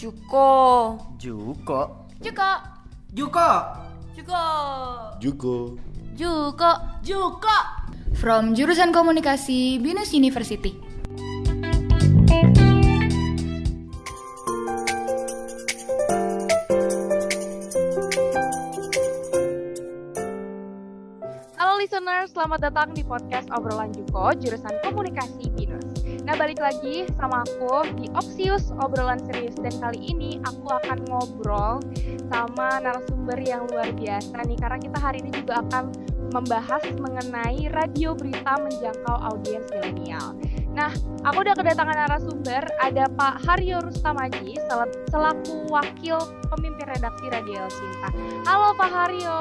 Juko. Juko. Juko. Juko. Juko. Juko. Juko. Juko. From jurusan komunikasi Binus University. Halo listeners, selamat datang di podcast Obrolan Juko, jurusan komunikasi Binus. Nah, balik lagi sama aku di Opsius Obrolan Serius dan kali ini aku akan ngobrol sama narasumber yang luar biasa nih karena kita hari ini juga akan membahas mengenai radio berita menjangkau audiens milenial. Nah, aku udah kedatangan narasumber, ada Pak Haryo Rustamaji sel- selaku wakil pemimpin redaksi Radio El Cinta. Halo Pak Haryo.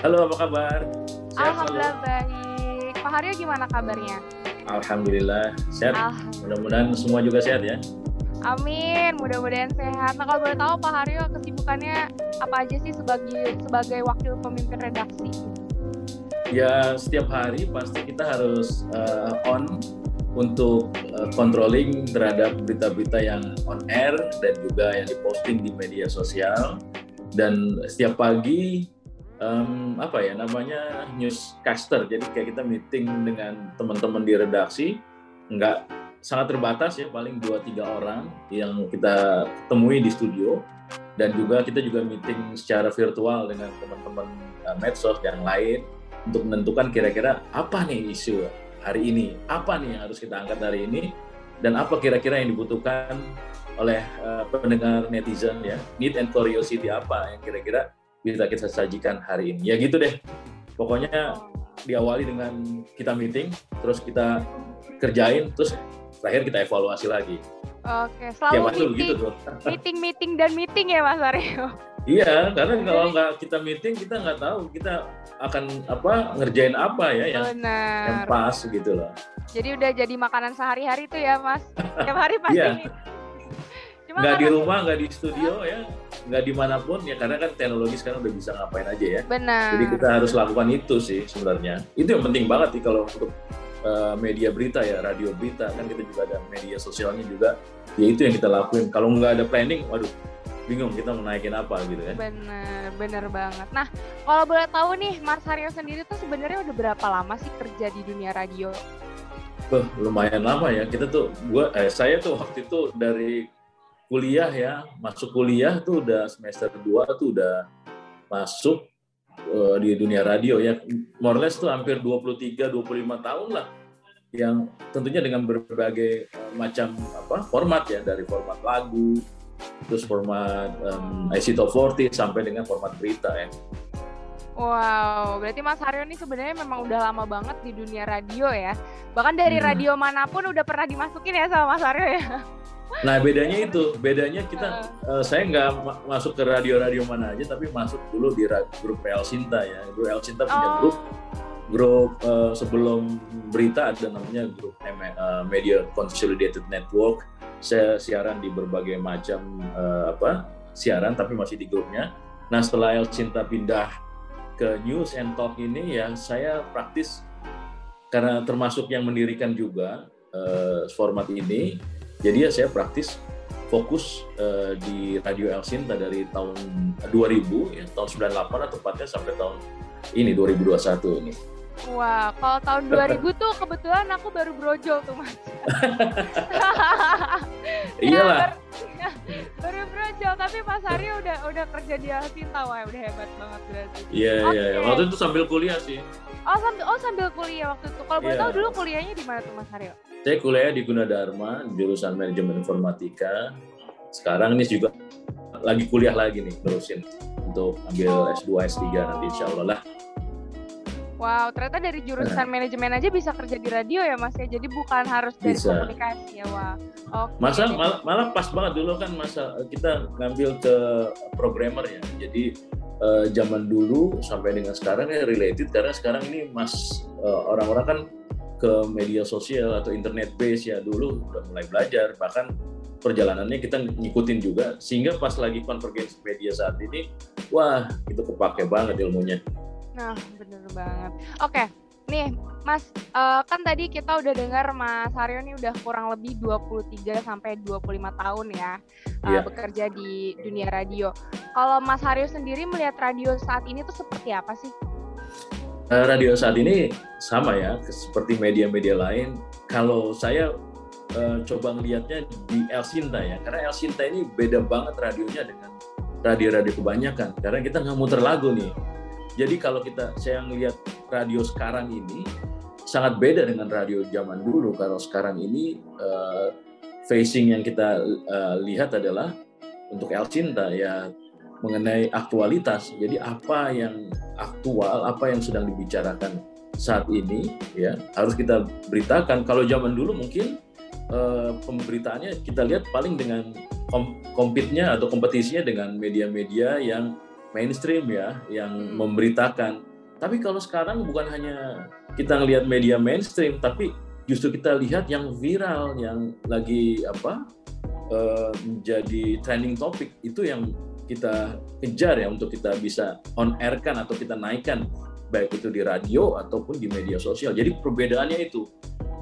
Halo, apa kabar? Sehat selalu? Alhamdulillah baik. Pak Haryo gimana kabarnya? Alhamdulillah sehat. Ah, Mudah-mudahan semua juga sehat ya. amin. Mudah-mudahan sehat. Nah, kalau boleh tahu Pak Haryo kesibukannya apa aja sih sebagai sebagai wakil pemimpin redaksi? Ya setiap hari pasti kita harus uh, on untuk uh, controlling terhadap berita-berita yang on air dan juga yang diposting di media sosial. Dan setiap pagi em, apa ya namanya newscaster. Jadi kayak kita meeting dengan teman-teman di redaksi, nggak sangat terbatas ya paling 2-3 orang yang kita temui di studio. Dan juga kita juga meeting secara virtual dengan teman-teman uh, medsos yang lain untuk menentukan kira-kira apa nih isu hari ini, apa nih yang harus kita angkat hari ini dan apa kira-kira yang dibutuhkan oleh uh, pendengar netizen ya, need and curiosity apa yang kira-kira bisa kita sajikan hari ini. Ya gitu deh. Pokoknya diawali dengan kita meeting, terus kita kerjain, terus terakhir kita evaluasi lagi. Oke, selalu hari tuh begitu meeting, tuh. meeting, meeting dan meeting ya Mas Aryo. Iya, karena kalau nggak kita meeting kita nggak tahu kita akan apa ngerjain apa ya yang, yang pas gitu loh. Jadi udah jadi makanan sehari-hari tuh ya Mas. Tiap hari pasti. Iya. Cuma Nggak di rumah, nggak di studio ya, nggak di mana pun ya karena kan teknologi sekarang udah bisa ngapain aja ya. Benar. Jadi kita harus lakukan itu sih sebenarnya. Itu yang penting banget sih kalau untuk uh, media berita ya, radio berita kan kita juga ada media sosialnya juga. Ya itu yang kita lakuin. Kalau nggak ada planning, waduh bingung kita mau naikin apa gitu kan. Bener, bener banget. Nah, kalau boleh tahu nih, Mas Haryo sendiri tuh sebenarnya udah berapa lama sih kerja di dunia radio? Wah, lumayan lama ya. Kita tuh, gua, eh, saya tuh waktu itu dari kuliah ya, masuk kuliah tuh udah semester 2 tuh udah masuk eh, di dunia radio ya. More or less tuh hampir 23-25 tahun lah. Yang tentunya dengan berbagai eh, macam apa format ya, dari format lagu, terus format um, IC Top 40 sampai dengan format berita ya. Wow, berarti Mas Haryo nih sebenarnya memang udah lama banget di dunia radio ya. Bahkan dari Hmm. radio mana pun udah pernah dimasukin ya sama Mas Haryo ya. Nah bedanya itu, bedanya kita, eh, saya nggak ma- masuk ke radio-radio mana aja, tapi masuk dulu di grup El Cinta ya. Grup El Cinta punya Oh, grup, grup eh, sebelum berita ada namanya grup M- eh, Media Consolidated Network. Saya siaran di berbagai macam eh, apa siaran, tapi masih di grupnya. Nah setelah El Cinta pindah ke News and Talk ini ya saya praktis karena termasuk yang mendirikan juga eh, format ini jadi ya saya praktis fokus eh, di Radio El Sinta dari tahun 2000 ya tahun 98 atau tepatnya sampai tahun ini 2021 ini. Wah, kalau tahun 2000 tuh kebetulan aku baru brojol tuh Mas. Iyalah. Ya, baru, baru brojol, tapi Mas Haryo udah udah kerja di Alsinta, wah udah hebat banget berarti. Iya iya iya. Oke. Waktu itu sambil kuliah sih. Oh sambil oh sambil kuliah waktu itu. Kalau boleh Iya. tahu dulu kuliahnya di mana tuh Mas Haryo? Saya kuliah di Gunadarma jurusan manajemen informatika. Sekarang ini juga lagi kuliah lagi nih terusin untuk ambil S2 S3 nanti insya Allah lah. Wow, ternyata dari jurusan Nah. manajemen aja bisa kerja di radio ya Mas ya. Jadi bukan harus dari Bisa. komunikasi ya, wah. Oke. Masa malah, malah pas banget dulu kan masa kita ngambil ke programmer ya. Jadi eh, zaman dulu sampai dengan sekarang ya related karena sekarang ini mas eh, orang-orang kan ke media sosial atau internet base ya dulu udah mulai belajar bahkan perjalanannya kita ngikutin juga sehingga pas lagi konvergensi media saat ini wah itu kepake banget ilmunya Nah, bener banget. Oke, nih Mas, uh, kan tadi kita udah dengar Mas Haryo ini udah kurang lebih 23 sampai 25 tahun ya uh, yeah. bekerja di dunia radio. Kalau Mas Haryo sendiri melihat radio saat ini tuh seperti apa sih? Uh, radio saat ini sama ya, seperti media-media lain. Kalau saya uh, coba ngelihatnya di El Sinta ya, karena El Sinta ini beda banget radionya dengan radio-radio kebanyakan. Karena kita nggak muter lagu nih. Jadi kalau kita saya ngelihat radio sekarang ini sangat beda dengan radio zaman dulu. Kalau sekarang ini uh, facing yang kita uh, lihat adalah untuk El Cinta ya mengenai aktualitas. Jadi apa yang aktual, apa yang sedang dibicarakan saat ini ya harus kita beritakan. Kalau zaman dulu mungkin uh, pemberitaannya kita lihat paling dengan kom kompetnya atau kompetisinya dengan media-media yang mainstream ya, yang memberitakan tapi kalau sekarang bukan hanya kita ngelihat media mainstream, tapi justru kita lihat yang viral, yang lagi apa uh, menjadi trending topik itu yang kita kejar ya untuk kita bisa on air kan atau kita naikkan baik itu di radio ataupun di media sosial. Jadi perbedaannya itu.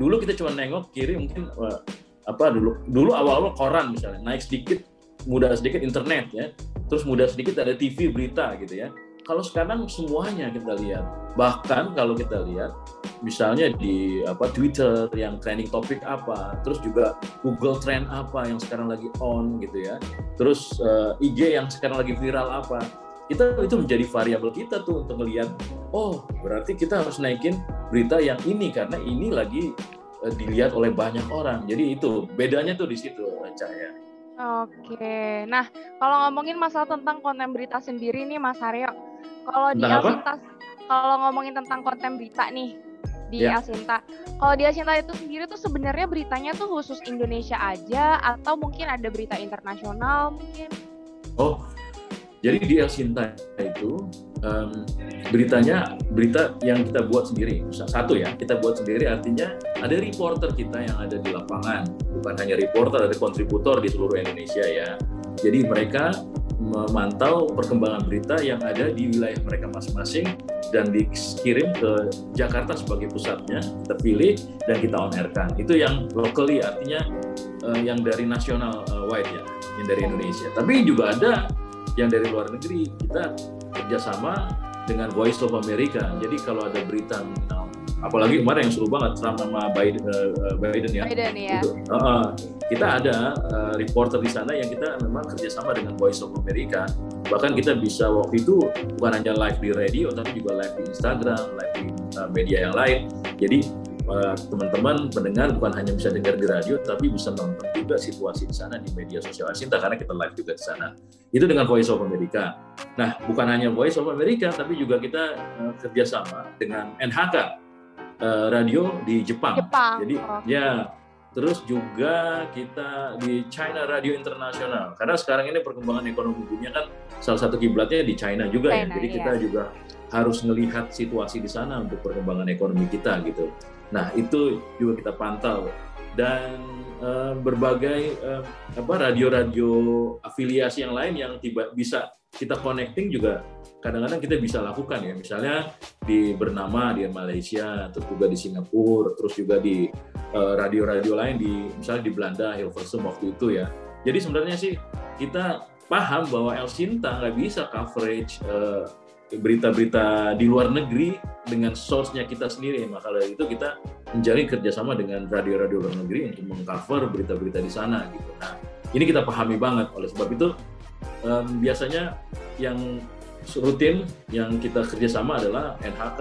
Dulu kita cuma nengok kiri mungkin apa dulu dulu awal-awal koran misalnya naik sedikit mudah sedikit internet ya terus mudah sedikit ada TV berita gitu ya kalau sekarang semuanya kita lihat. Bahkan kalau kita lihat misalnya di apa Twitter yang trending topik apa, terus juga Google Trend apa yang sekarang lagi on gitu ya. Terus uh, eh, IG yang sekarang lagi viral apa. Kita itu menjadi variabel kita tuh untuk melihat oh, berarti kita harus naikin berita yang ini karena ini lagi uh, dilihat oleh banyak orang. Jadi itu bedanya tuh di situ, Cahaya. Oke, nah kalau ngomongin masalah tentang konten berita sendiri nih Mas Aryo, kalau di Asinta, kalau ngomongin tentang konten berita nih di ya. Asinta, kalau di Asinta itu sendiri tuh sebenarnya beritanya tuh khusus Indonesia aja atau mungkin ada berita internasional mungkin? Oh, jadi di Asinta itu um, beritanya berita yang kita buat sendiri. Satu ya, kita buat sendiri artinya ada reporter kita yang ada di lapangan, bukan hanya reporter, ada kontributor di seluruh Indonesia ya. Jadi mereka memantau perkembangan berita yang ada di wilayah mereka masing-masing dan dikirim ke Jakarta sebagai pusatnya kita pilih dan kita on airkan itu yang locally artinya uh, yang dari nasional uh, wide ya yang dari Indonesia. Tapi juga ada yang dari luar negeri kita kerjasama dengan Voice of America. Jadi kalau ada berita apalagi kemarin yang seru banget Trump sama Biden, uh, Biden ya. Biden ya. Uh, uh, kita ada uh, reporter di sana yang kita memang kerjasama dengan Voice of America. Bahkan kita bisa waktu itu bukan hanya live di radio, tapi juga live di Instagram, live di uh, media yang lain. Jadi teman-teman pendengar bukan hanya bisa dengar di radio, tapi bisa nonton juga situasi di sana di media sosial Asinta karena kita live juga di sana. Itu dengan Voice of America. Nah, bukan hanya Voice of America, tapi juga kita uh, kerjasama dengan NHK uh, radio di Jepang. Jepang. Jadi oh. ya terus juga kita di China Radio Internasional karena sekarang ini perkembangan ekonomi dunia kan salah satu kiblatnya di China juga ya. China, ya. Jadi iya. kita juga harus melihat situasi di sana untuk perkembangan ekonomi kita gitu. Nah itu juga kita pantau dan uh, berbagai uh, apa radio-radio afiliasi yang lain yang tiba bisa kita connecting juga kadang-kadang kita bisa lakukan ya. Misalnya di bernama di Malaysia terus juga di Singapura terus juga di eh, radio-radio uh, lain di misalnya di Belanda Hilversum waktu itu ya. Jadi sebenarnya sih kita paham bahwa El Sinta nggak bisa coverage uh, berita-berita di luar negeri dengan source-nya kita sendiri maka dari itu kita menjalin kerjasama dengan radio-radio luar negeri untuk mengcover berita-berita di sana gitu nah ini kita pahami banget oleh sebab itu um, biasanya yang rutin yang kita kerjasama adalah NHK,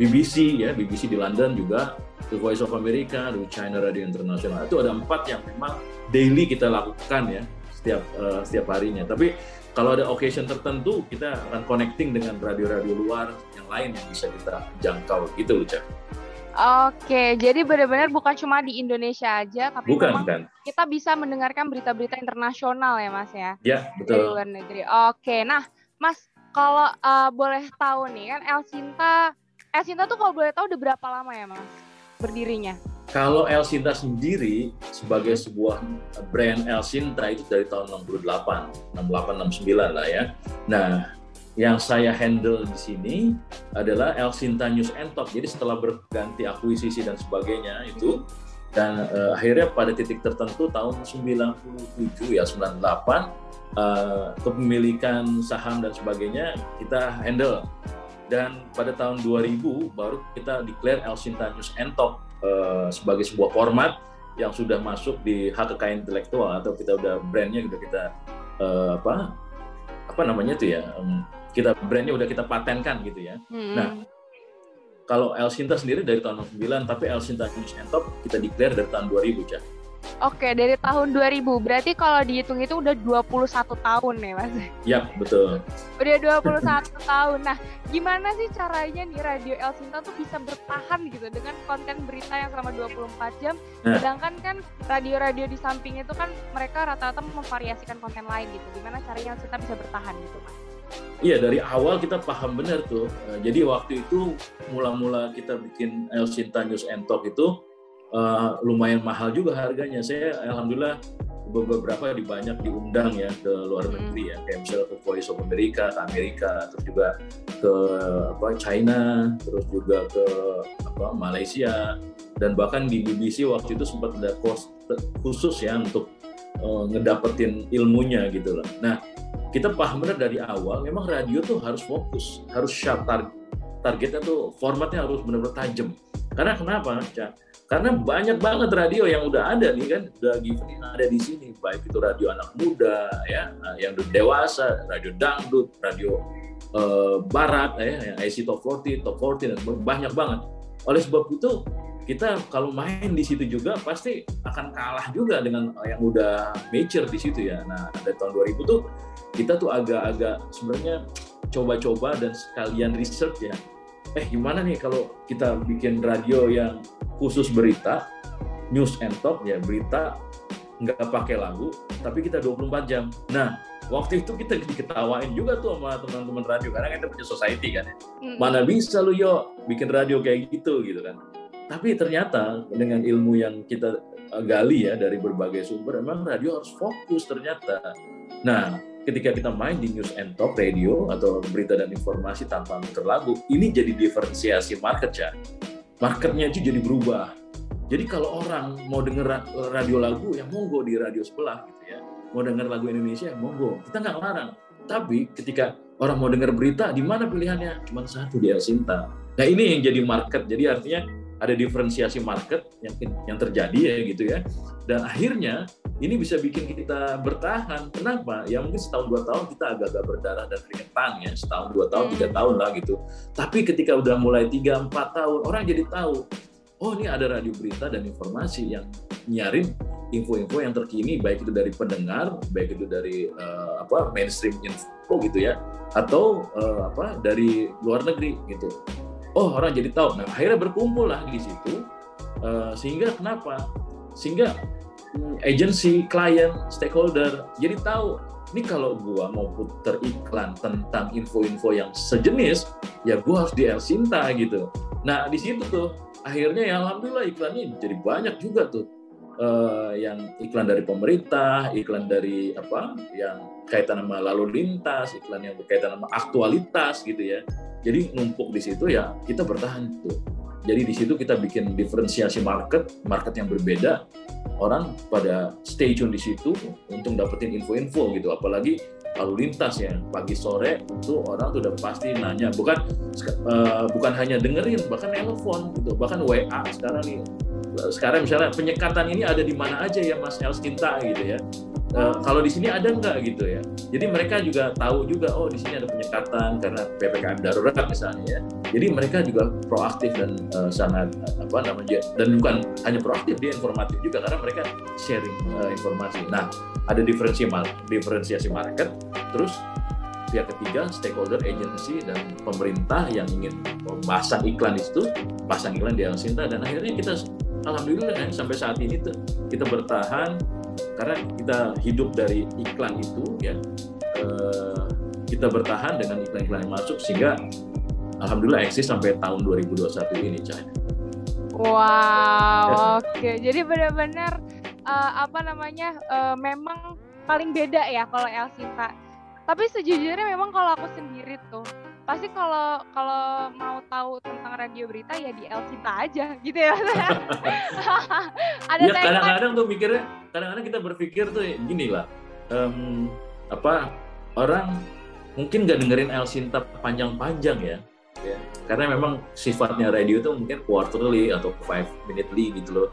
BBC ya, BBC di London juga, The Voice of America, The China Radio International. Itu ada empat yang memang daily kita lakukan ya setiap uh, setiap harinya. Tapi kalau ada occasion tertentu kita akan connecting dengan radio-radio luar yang lain yang bisa kita jangkau gitu loh, Cak. Oke, jadi benar-benar bukan cuma di Indonesia aja, tapi bukan, bukan. kita bisa mendengarkan berita-berita internasional ya, Mas ya. Ya, betul. Dari luar negeri. Oke, nah Mas, kalau uh, boleh tahu nih kan El Sinta, El Sinta tuh kalau boleh tahu udah berapa lama ya Mas berdirinya? Kalau El Sinta sendiri sebagai sebuah brand El Sinta itu dari tahun 68, 68, 69 lah ya. Nah, yang saya handle di sini adalah El Sinta News and Talk. Jadi setelah berganti akuisisi dan sebagainya itu dan uh, akhirnya pada titik tertentu tahun 97 ya 98 uh, kepemilikan saham dan sebagainya kita handle dan pada tahun 2000 baru kita declare El Sinta News and Talk uh, sebagai sebuah format yang sudah masuk di hak kekayaan intelektual atau kita udah brandnya udah kita uh, apa apa namanya itu ya um, kita brandnya udah kita patenkan gitu ya. Hmm. Nah kalau El Sinta sendiri dari tahun 99 tapi El Sinta News and Talk kita declare dari tahun 2000 Cak. Oke, dari tahun 2000. Berarti kalau dihitung itu udah 21 tahun nih, Mas. Iya, betul. Udah 21 tahun. Nah, gimana sih caranya nih Radio El Sinta tuh bisa bertahan gitu dengan konten berita yang selama 24 jam. Nah. Sedangkan kan radio-radio di samping itu kan mereka rata-rata memvariasikan konten lain gitu. Gimana caranya El Sinta bisa bertahan gitu, Mas? Iya dari awal kita paham benar tuh. Jadi waktu itu mula-mula kita bikin El Sinta News and Talk itu uh, lumayan mahal juga harganya. Saya alhamdulillah beberapa di banyak diundang ya ke luar hmm. negeri ya kayak misalnya ke Voice of America ke Amerika terus juga ke apa China terus juga ke apa Malaysia dan bahkan di BBC waktu itu sempat ada course khusus ya untuk uh, ngedapetin ilmunya gitu loh. Nah kita paham benar dari awal memang radio tuh harus fokus harus sharp target targetnya tuh formatnya harus benar-benar tajam karena kenapa Cak? Karena banyak banget radio yang udah ada nih kan, udah given ada di sini, baik itu radio anak muda ya, yang udah dewasa, radio dangdut, radio uh, barat ya, yang IC Top 40, Top 40 dan banyak banget. Oleh sebab itu kita kalau main di situ juga pasti akan kalah juga dengan yang udah mature di situ ya. Nah, dari tahun 2000 tuh kita tuh agak-agak sebenarnya coba-coba dan sekalian research ya eh gimana nih kalau kita bikin radio yang khusus berita, news and talk ya berita nggak pakai lagu, tapi kita 24 jam. Nah, waktu itu kita diketawain juga tuh sama teman-teman radio karena kita punya society kan ya. Mana bisa lu yo bikin radio kayak gitu gitu kan. Tapi ternyata dengan ilmu yang kita gali ya dari berbagai sumber, memang radio harus fokus ternyata. Nah, ketika kita main di news and talk radio atau berita dan informasi tanpa muter lagu, ini jadi diferensiasi market ya. Marketnya itu jadi berubah. Jadi kalau orang mau denger radio lagu, ya monggo di radio sebelah gitu ya. Mau denger lagu Indonesia, ya monggo. Kita nggak larang. Tapi ketika orang mau denger berita, di mana pilihannya? Cuma satu di El Sinta. Nah ini yang jadi market. Jadi artinya ada diferensiasi market yang yang terjadi ya gitu ya dan akhirnya ini bisa bikin kita bertahan. Kenapa? Ya mungkin setahun dua tahun kita agak-agak berdarah dan keringetan ya. Setahun dua tahun tiga hmm. tahun lah gitu. Tapi ketika udah mulai tiga empat tahun orang jadi tahu oh ini ada radio berita dan informasi yang nyarin info-info yang terkini baik itu dari pendengar baik itu dari uh, apa mainstream info gitu ya atau uh, apa dari luar negeri gitu. Oh orang jadi tahu. Nah akhirnya berkumpul lah di situ uh, sehingga kenapa? Sehingga agency klien stakeholder. Jadi tahu ini kalau gua mau putar iklan tentang info-info yang sejenis ya gua harus di El Sinta gitu. Nah di situ tuh akhirnya ya alhamdulillah iklannya jadi banyak juga tuh. Uh, yang iklan dari pemerintah iklan dari apa yang kaitan sama lalu lintas iklan yang berkaitan sama aktualitas gitu ya. Jadi numpuk di situ ya kita bertahan itu. Jadi di situ kita bikin diferensiasi market, market yang berbeda. Orang pada stay tune di situ untuk dapetin info-info gitu. Apalagi lalu lintas ya pagi sore itu orang tuh udah pasti nanya bukan uh, bukan hanya dengerin bahkan telepon gitu bahkan WA sekarang nih sekarang misalnya penyekatan ini ada di mana aja ya Mas Elskinta gitu ya uh, kalau di sini ada nggak gitu ya. Jadi mereka juga tahu juga oh di sini ada penyekatan karena ppkm darurat misalnya ya. Jadi mereka juga proaktif dan uh, sangat apa namanya dan bukan hanya proaktif dia informatif juga karena mereka sharing uh, informasi. Nah ada diferensi diferensiasi market terus pihak ketiga, stakeholder, agency, dan pemerintah yang ingin memasang iklan itu, pasang iklan di Alsinta, dan akhirnya kita, alhamdulillah ya, sampai saat ini tuh, kita bertahan karena kita hidup dari iklan itu ya eh, kita bertahan dengan iklan-iklan yang masuk sehingga alhamdulillah eksis sampai tahun 2021 ini Cah. Wow, ya. oke. Okay. Jadi benar-benar uh, apa namanya uh, memang paling beda ya kalau El Sinta tapi sejujurnya memang kalau aku sendiri tuh pasti kalau kalau mau tahu tentang radio berita ya di El Cinta aja gitu ya. Ada ya kadang-kadang tuh mikirnya kadang-kadang kita berpikir tuh gini lah um, apa orang mungkin gak dengerin El Cinta panjang-panjang ya. Ya karena memang sifatnya radio itu mungkin quarterly atau five minutely gitu loh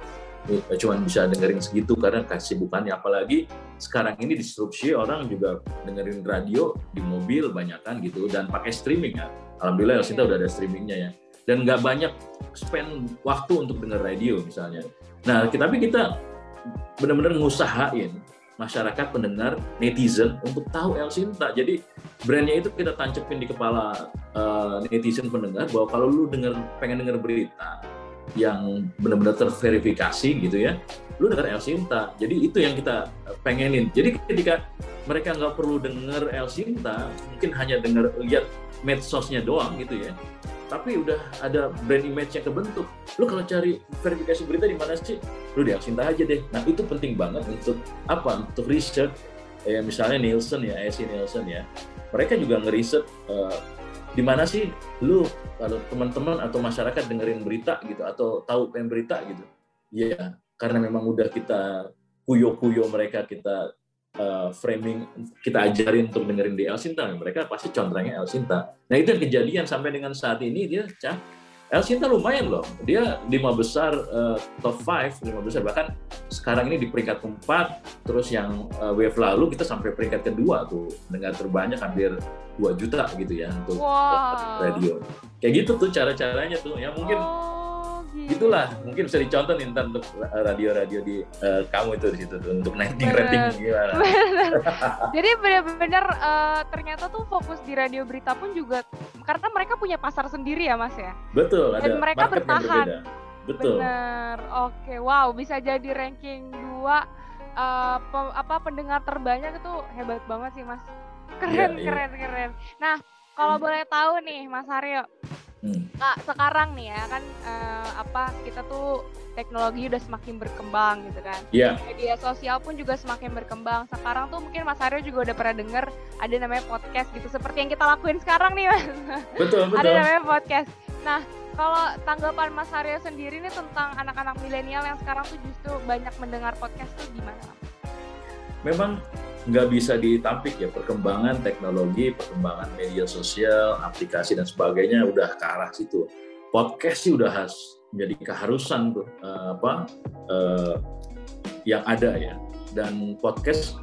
cuma bisa dengerin segitu karena kesibukannya apalagi sekarang ini disrupsi orang juga dengerin radio di mobil banyak kan gitu dan pakai streaming ya. Alhamdulillah kita udah ada streamingnya ya. Dan nggak banyak spend waktu untuk denger radio misalnya. Nah tapi kita benar-benar ngusahain masyarakat pendengar netizen untuk tahu El Sinta. Jadi brandnya itu kita tancepin di kepala uh, netizen pendengar bahwa kalau lu denger pengen denger berita yang benar-benar terverifikasi gitu ya, lu denger El Sinta. Jadi itu yang kita pengenin. Jadi ketika mereka nggak perlu denger El Sinta, mungkin hanya denger lihat medsosnya doang gitu ya tapi udah ada brand image yang kebentuk. Lu kalau cari verifikasi berita di mana sih? Lu di Aksinta aja deh. Nah itu penting banget untuk apa? Untuk research. Ya, misalnya Nielsen ya, AC Nielsen ya. Mereka juga ngeriset uh, di mana sih lu kalau teman-teman atau masyarakat dengerin berita gitu atau tahu pengen berita gitu. Ya karena memang udah kita kuyo-kuyo mereka kita uh, framing kita ajarin untuk dengerin di El Sinta, mereka pasti contrangnya El Sinta. Nah itu yang kejadian sampai dengan saat ini dia cah El Sinta lumayan loh, dia lima besar uh, top 5, lima besar bahkan sekarang ini di peringkat keempat, terus yang uh, wave lalu kita sampai peringkat kedua tuh dengar terbanyak hampir 2 juta gitu ya untuk wow. radio. Kayak gitu tuh cara-caranya tuh, ya mungkin oh Itulah mungkin bisa dicontoh nih ntar untuk radio-radio di uh, kamu itu di situ tuh untuk rating rating gimana. Jadi benar-benar uh, ternyata tuh fokus di radio berita pun juga karena mereka punya pasar sendiri ya mas ya. Betul. Dan ada mereka bertahan. Betul. Benar. Oke, wow bisa jadi ranking dua uh, pe apa pendengar terbanyak itu hebat banget sih mas. Keren ya, keren iya. keren. Nah kalau boleh tahu nih Mas Aryo, Hmm. Nah, sekarang nih ya kan uh, apa kita tuh teknologi udah semakin berkembang gitu kan. Iya. Yeah. Media sosial pun juga semakin berkembang. Sekarang tuh mungkin Mas Aryo juga udah pernah denger ada namanya podcast gitu seperti yang kita lakuin sekarang nih Mas. Betul, betul. ada namanya podcast. Nah, kalau tanggapan Mas Aryo sendiri nih tentang anak-anak milenial yang sekarang tuh justru banyak mendengar podcast tuh gimana? Memang nggak bisa ditampik ya perkembangan teknologi, perkembangan media sosial, aplikasi dan sebagainya udah ke arah situ. Podcast sih udah harus menjadi keharusan tuh uh, apa uh, yang ada ya. Dan podcast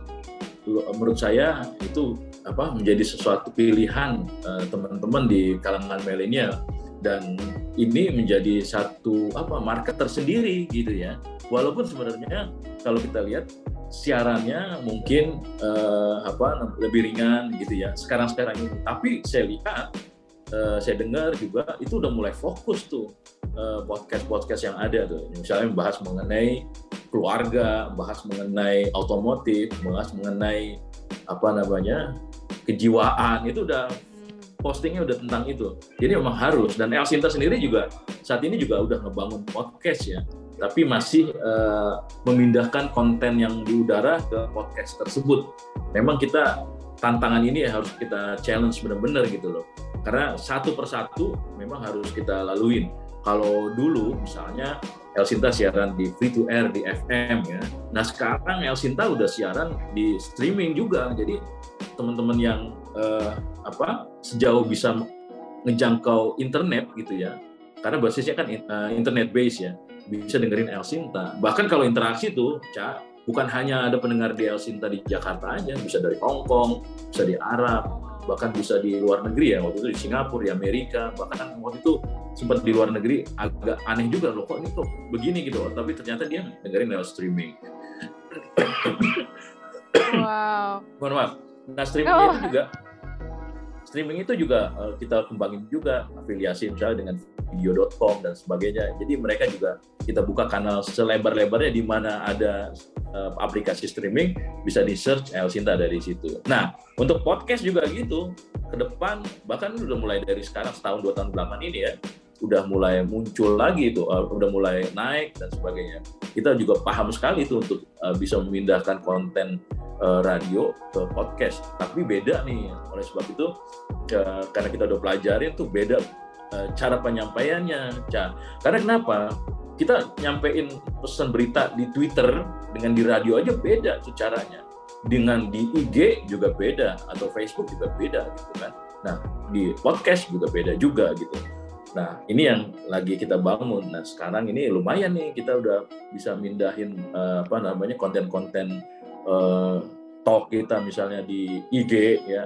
menurut saya itu apa menjadi sesuatu pilihan uh, teman-teman di kalangan milenial dan ini menjadi satu apa market tersendiri gitu ya. Walaupun sebenarnya kalau kita lihat siarannya mungkin uh, apa lebih ringan gitu ya sekarang-sekarang ini. Tapi saya lihat uh, saya dengar juga itu udah mulai fokus tuh uh, podcast-podcast yang ada tuh. Misalnya membahas mengenai keluarga, bahas mengenai otomotif, bahas mengenai apa namanya kejiwaan itu udah postingnya udah tentang itu. Jadi memang harus dan El Sinta sendiri juga saat ini juga udah ngebangun podcast ya tapi masih uh, memindahkan konten yang di udara ke podcast tersebut. Memang kita tantangan ini ya harus kita challenge benar-benar gitu loh. Karena satu persatu memang harus kita laluin. Kalau dulu misalnya El Sinta siaran di free to air di FM ya. Nah sekarang El Sinta udah siaran di streaming juga. Jadi teman-teman yang uh, apa sejauh bisa ngejangkau internet gitu ya. Karena basisnya kan uh, internet base ya bisa dengerin El Sinta. Bahkan kalau interaksi tuh, Cak, bukan hanya ada pendengar di El Sinta di Jakarta aja, bisa dari Hong Kong, bisa di Arab, bahkan bisa di luar negeri ya, waktu itu di Singapura, di Amerika, bahkan waktu itu sempat di luar negeri agak aneh juga loh, kok ini kok begini gitu loh, tapi ternyata dia dengerin lewat streaming. Wow. Mohon maaf. Nah streaming oh. itu juga streaming itu juga uh, kita kembangin juga afiliasi misalnya dengan video.com dan sebagainya. Jadi mereka juga kita buka kanal selebar-lebarnya di mana ada uh, aplikasi streaming bisa di search El Sinta dari situ. Nah untuk podcast juga gitu ke depan bahkan udah mulai dari sekarang setahun dua tahun belakangan ini ya udah mulai muncul lagi itu, uh, udah mulai naik dan sebagainya. Kita juga paham sekali itu untuk uh, bisa memindahkan konten uh, radio ke podcast. Tapi beda nih, oleh sebab itu karena kita udah pelajarin tuh beda cara penyampaiannya, Karena kenapa? Kita nyampein pesan berita di Twitter dengan di radio aja beda caranya. Dengan di IG juga beda atau Facebook juga beda gitu kan. Nah, di podcast juga beda juga gitu. Nah, ini yang lagi kita bangun. Nah, sekarang ini lumayan nih kita udah bisa mindahin uh, apa namanya konten-konten uh, talk kita misalnya di IG ya.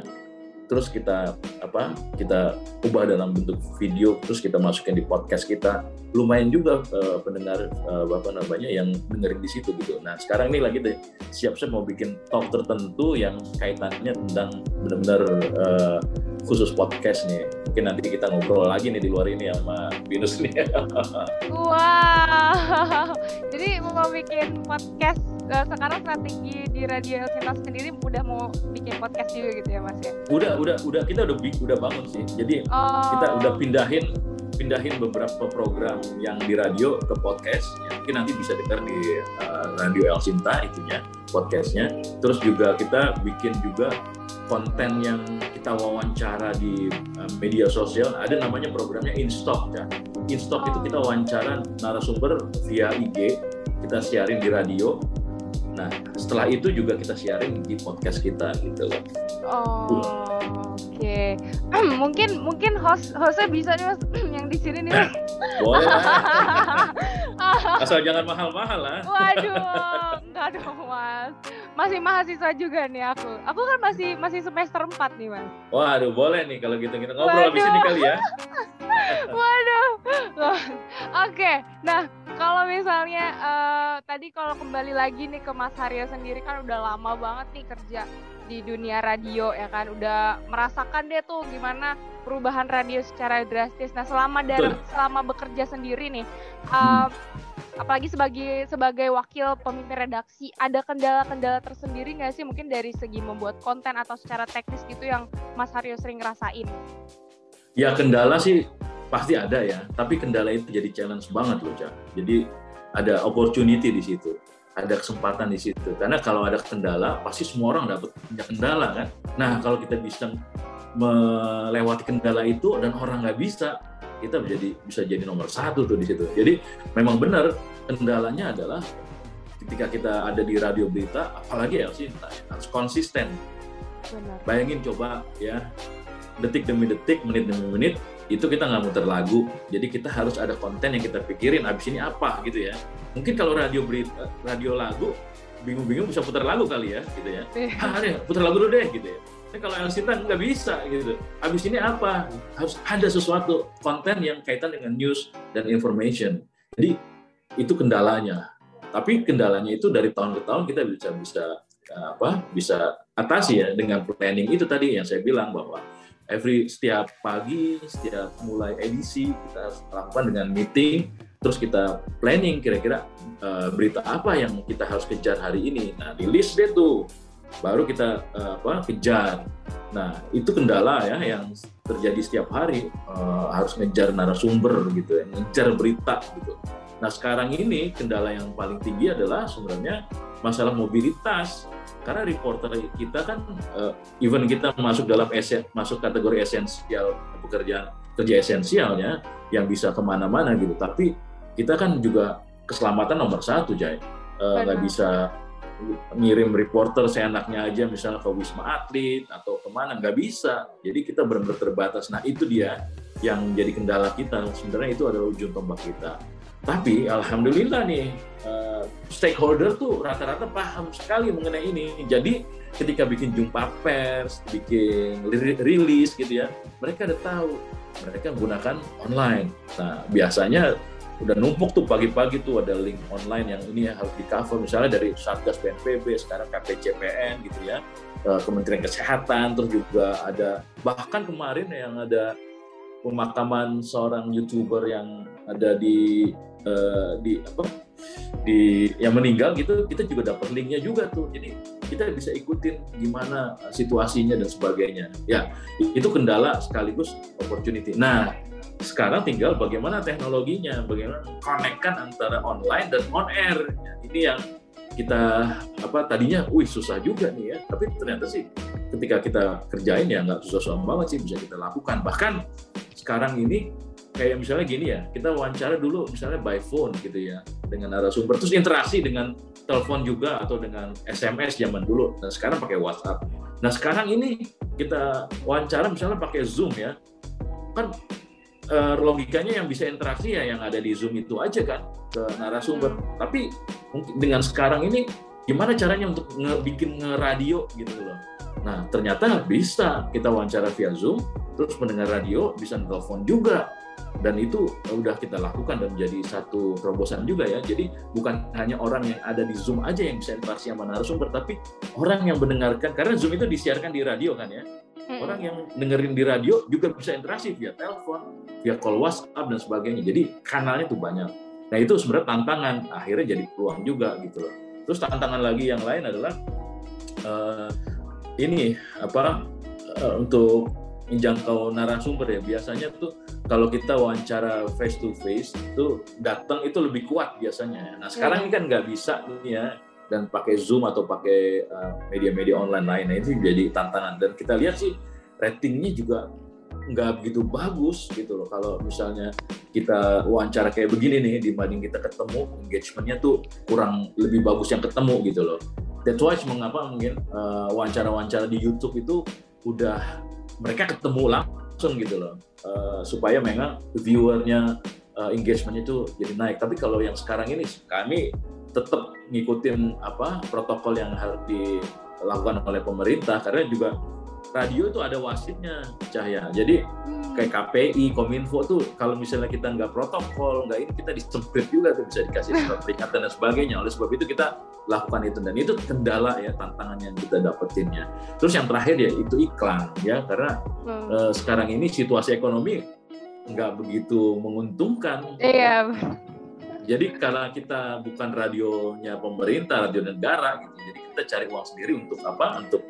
Terus kita apa kita ubah dalam bentuk video terus kita masukin di podcast kita. Lumayan juga uh, pendengar uh, apa namanya yang dengerin di situ gitu. Nah sekarang ini lagi deh siap-siap mau bikin talk tertentu yang kaitannya tentang benar-benar uh, khusus podcast nih mungkin nanti kita ngobrol lagi nih di luar ini sama Binus nih wow jadi mau bikin podcast uh, sekarang strategi di radio kita sendiri udah mau bikin podcast juga gitu ya mas ya? Udah, udah, udah kita udah udah bangun sih. Jadi oh. kita udah pindahin pindahin beberapa program yang di radio ke podcast. Ya, mungkin nanti bisa dengar di uh, radio El Sinta itunya podcastnya. Terus juga kita bikin juga konten yang kita wawancara di uh, media sosial ada namanya programnya InStock ya. InStock itu kita wawancara narasumber via IG kita siarin di radio Nah, setelah itu juga kita sharing di podcast kita gitu loh. Oh, oke. Okay. mungkin mungkin host hostnya bisa nih mas yang di sini nih. Mas. Boleh. Asal jangan mahal-mahal lah. Waduh, enggak dong mas. Masih mahasiswa juga nih aku. Aku kan masih masih semester 4 nih mas. Waduh, boleh nih kalau gitu kita ngobrol Waduh. habis ini kali ya. Waduh. Oke, nah kalau misalnya uh, tadi kalau kembali lagi nih ke Mas Haryo sendiri kan udah lama banget nih kerja di dunia radio ya kan udah merasakan deh tuh gimana perubahan radio secara drastis. Nah selama dari selama bekerja sendiri nih, uh, apalagi sebagai sebagai wakil pemimpin redaksi, ada kendala-kendala tersendiri nggak sih mungkin dari segi membuat konten atau secara teknis gitu yang Mas Haryo sering ngerasain? Ya kendala sih pasti ada ya, tapi kendala itu jadi challenge banget loh, Cak. Jadi ada opportunity di situ, ada kesempatan di situ. Karena kalau ada kendala, pasti semua orang dapat punya kendala kan. Nah, kalau kita bisa melewati kendala itu dan orang nggak bisa, kita menjadi bisa jadi nomor satu tuh di situ. Jadi memang benar kendalanya adalah ketika kita ada di radio berita, apalagi ya sih harus konsisten. Benar. Bayangin coba ya detik demi detik, menit demi menit, itu kita nggak muter lagu jadi kita harus ada konten yang kita pikirin abis ini apa gitu ya mungkin kalau radio berita radio lagu bingung-bingung bisa putar lagu kali ya gitu ya ah deh putar lagu dulu deh gitu ya tapi kalau Elsita nggak bisa gitu. Abis ini apa? Harus ada sesuatu konten yang kaitan dengan news dan information. Jadi itu kendalanya. Tapi kendalanya itu dari tahun ke tahun kita bisa bisa apa bisa atasi ya dengan planning itu tadi yang saya bilang bahwa every setiap pagi, setiap mulai edisi kita lakukan dengan meeting, terus kita planning kira-kira uh, berita apa yang kita harus kejar hari ini. Nah, di list deh tuh, baru kita uh, apa kejar. Nah, itu kendala ya yang terjadi setiap hari uh, harus ngejar narasumber gitu ya, ngejar berita gitu. Nah, sekarang ini kendala yang paling tinggi adalah sebenarnya masalah mobilitas karena reporter kita kan uh, even kita masuk dalam esen, masuk kategori esensial pekerjaan kerja esensialnya yang bisa ke mana-mana gitu tapi kita kan juga keselamatan nomor satu Jai eh, nggak uh, bisa ngirim reporter seenaknya aja misalnya ke wisma atlet atau ke mana nggak bisa. Jadi kita benar-benar terbatas. Nah itu dia yang jadi kendala kita. Sebenarnya itu adalah ujung tombak kita. Tapi alhamdulillah nih uh, stakeholder tuh rata-rata paham sekali mengenai ini. Jadi ketika bikin jumpa pers, bikin rilis gitu ya, mereka udah tahu. Mereka menggunakan online. Nah biasanya udah numpuk tuh pagi-pagi tuh ada link online yang ini harus di cover misalnya dari Satgas BNPB sekarang KPCPN gitu ya eh, Kementerian Kesehatan terus juga ada bahkan kemarin yang ada pemakaman seorang youtuber yang ada di uh, di apa? Di yang meninggal gitu kita juga dapat linknya juga tuh. Jadi kita bisa ikutin gimana situasinya dan sebagainya. Ya itu kendala sekaligus opportunity. Nah sekarang tinggal bagaimana teknologinya, bagaimana konekkan antara online dan on air. Ini yang kita apa tadinya, wih susah juga nih ya, tapi ternyata sih ketika kita kerjain ya nggak susah-susah banget sih bisa kita lakukan. Bahkan sekarang ini kayak misalnya gini ya, kita wawancara dulu misalnya by phone gitu ya dengan narasumber, terus interaksi dengan telepon juga atau dengan SMS zaman dulu. Nah sekarang pakai WhatsApp. Nah sekarang ini kita wawancara misalnya pakai Zoom ya, kan uh, logikanya yang bisa interaksi ya yang ada di Zoom itu aja kan ke narasumber. Tapi mungkin dengan sekarang ini gimana caranya untuk nge bikin nge-radio gitu loh. Nah, ternyata bisa kita wawancara via Zoom, terus mendengar radio, bisa telepon juga. Dan itu udah kita lakukan dan menjadi satu terobosan juga ya. Jadi bukan hanya orang yang ada di Zoom aja yang bisa interaksi sama narasumber, tapi orang yang mendengarkan, karena Zoom itu disiarkan di radio kan ya. Orang yang dengerin di radio juga bisa interaksi via telepon, via call WhatsApp dan sebagainya. Jadi kanalnya tuh banyak. Nah itu sebenarnya tantangan, akhirnya jadi peluang juga gitu loh. Terus tantangan lagi yang lain adalah uh, ini apa uh, untuk menjangkau narasumber ya biasanya tuh kalau kita wawancara face to face itu datang itu lebih kuat biasanya. Nah sekarang ini kan nggak bisa nih ya dan pakai Zoom atau pakai uh, media-media online lain. Nah, itu jadi tantangan dan kita lihat sih ratingnya juga nggak begitu bagus gitu loh. Kalau misalnya kita wawancara kayak begini nih dibanding kita ketemu engagementnya tuh kurang lebih bagus yang ketemu gitu loh. That's why mengapa mungkin uh, wawancara-wawancara di YouTube itu udah mereka ketemu langsung gitu loh uh, supaya memang viewernya uh, engagementnya itu jadi naik. Tapi kalau yang sekarang ini kami tetap ngikutin apa protokol yang harus dilakukan oleh pemerintah karena juga radio itu ada wasitnya cahaya jadi hmm. kayak KPI Kominfo tuh kalau misalnya kita nggak protokol nggak ini kita disemprit juga tuh bisa dikasih surat peringatan dan sebagainya. Oleh sebab itu kita lakukan itu. Dan itu kendala ya tantangan yang kita dapetinnya. Terus yang terakhir ya itu iklan ya. Karena hmm. uh, sekarang ini situasi ekonomi nggak begitu menguntungkan. Iya. Jadi karena kita bukan radionya pemerintah, radio negara gitu, jadi kita cari uang sendiri untuk apa? Untuk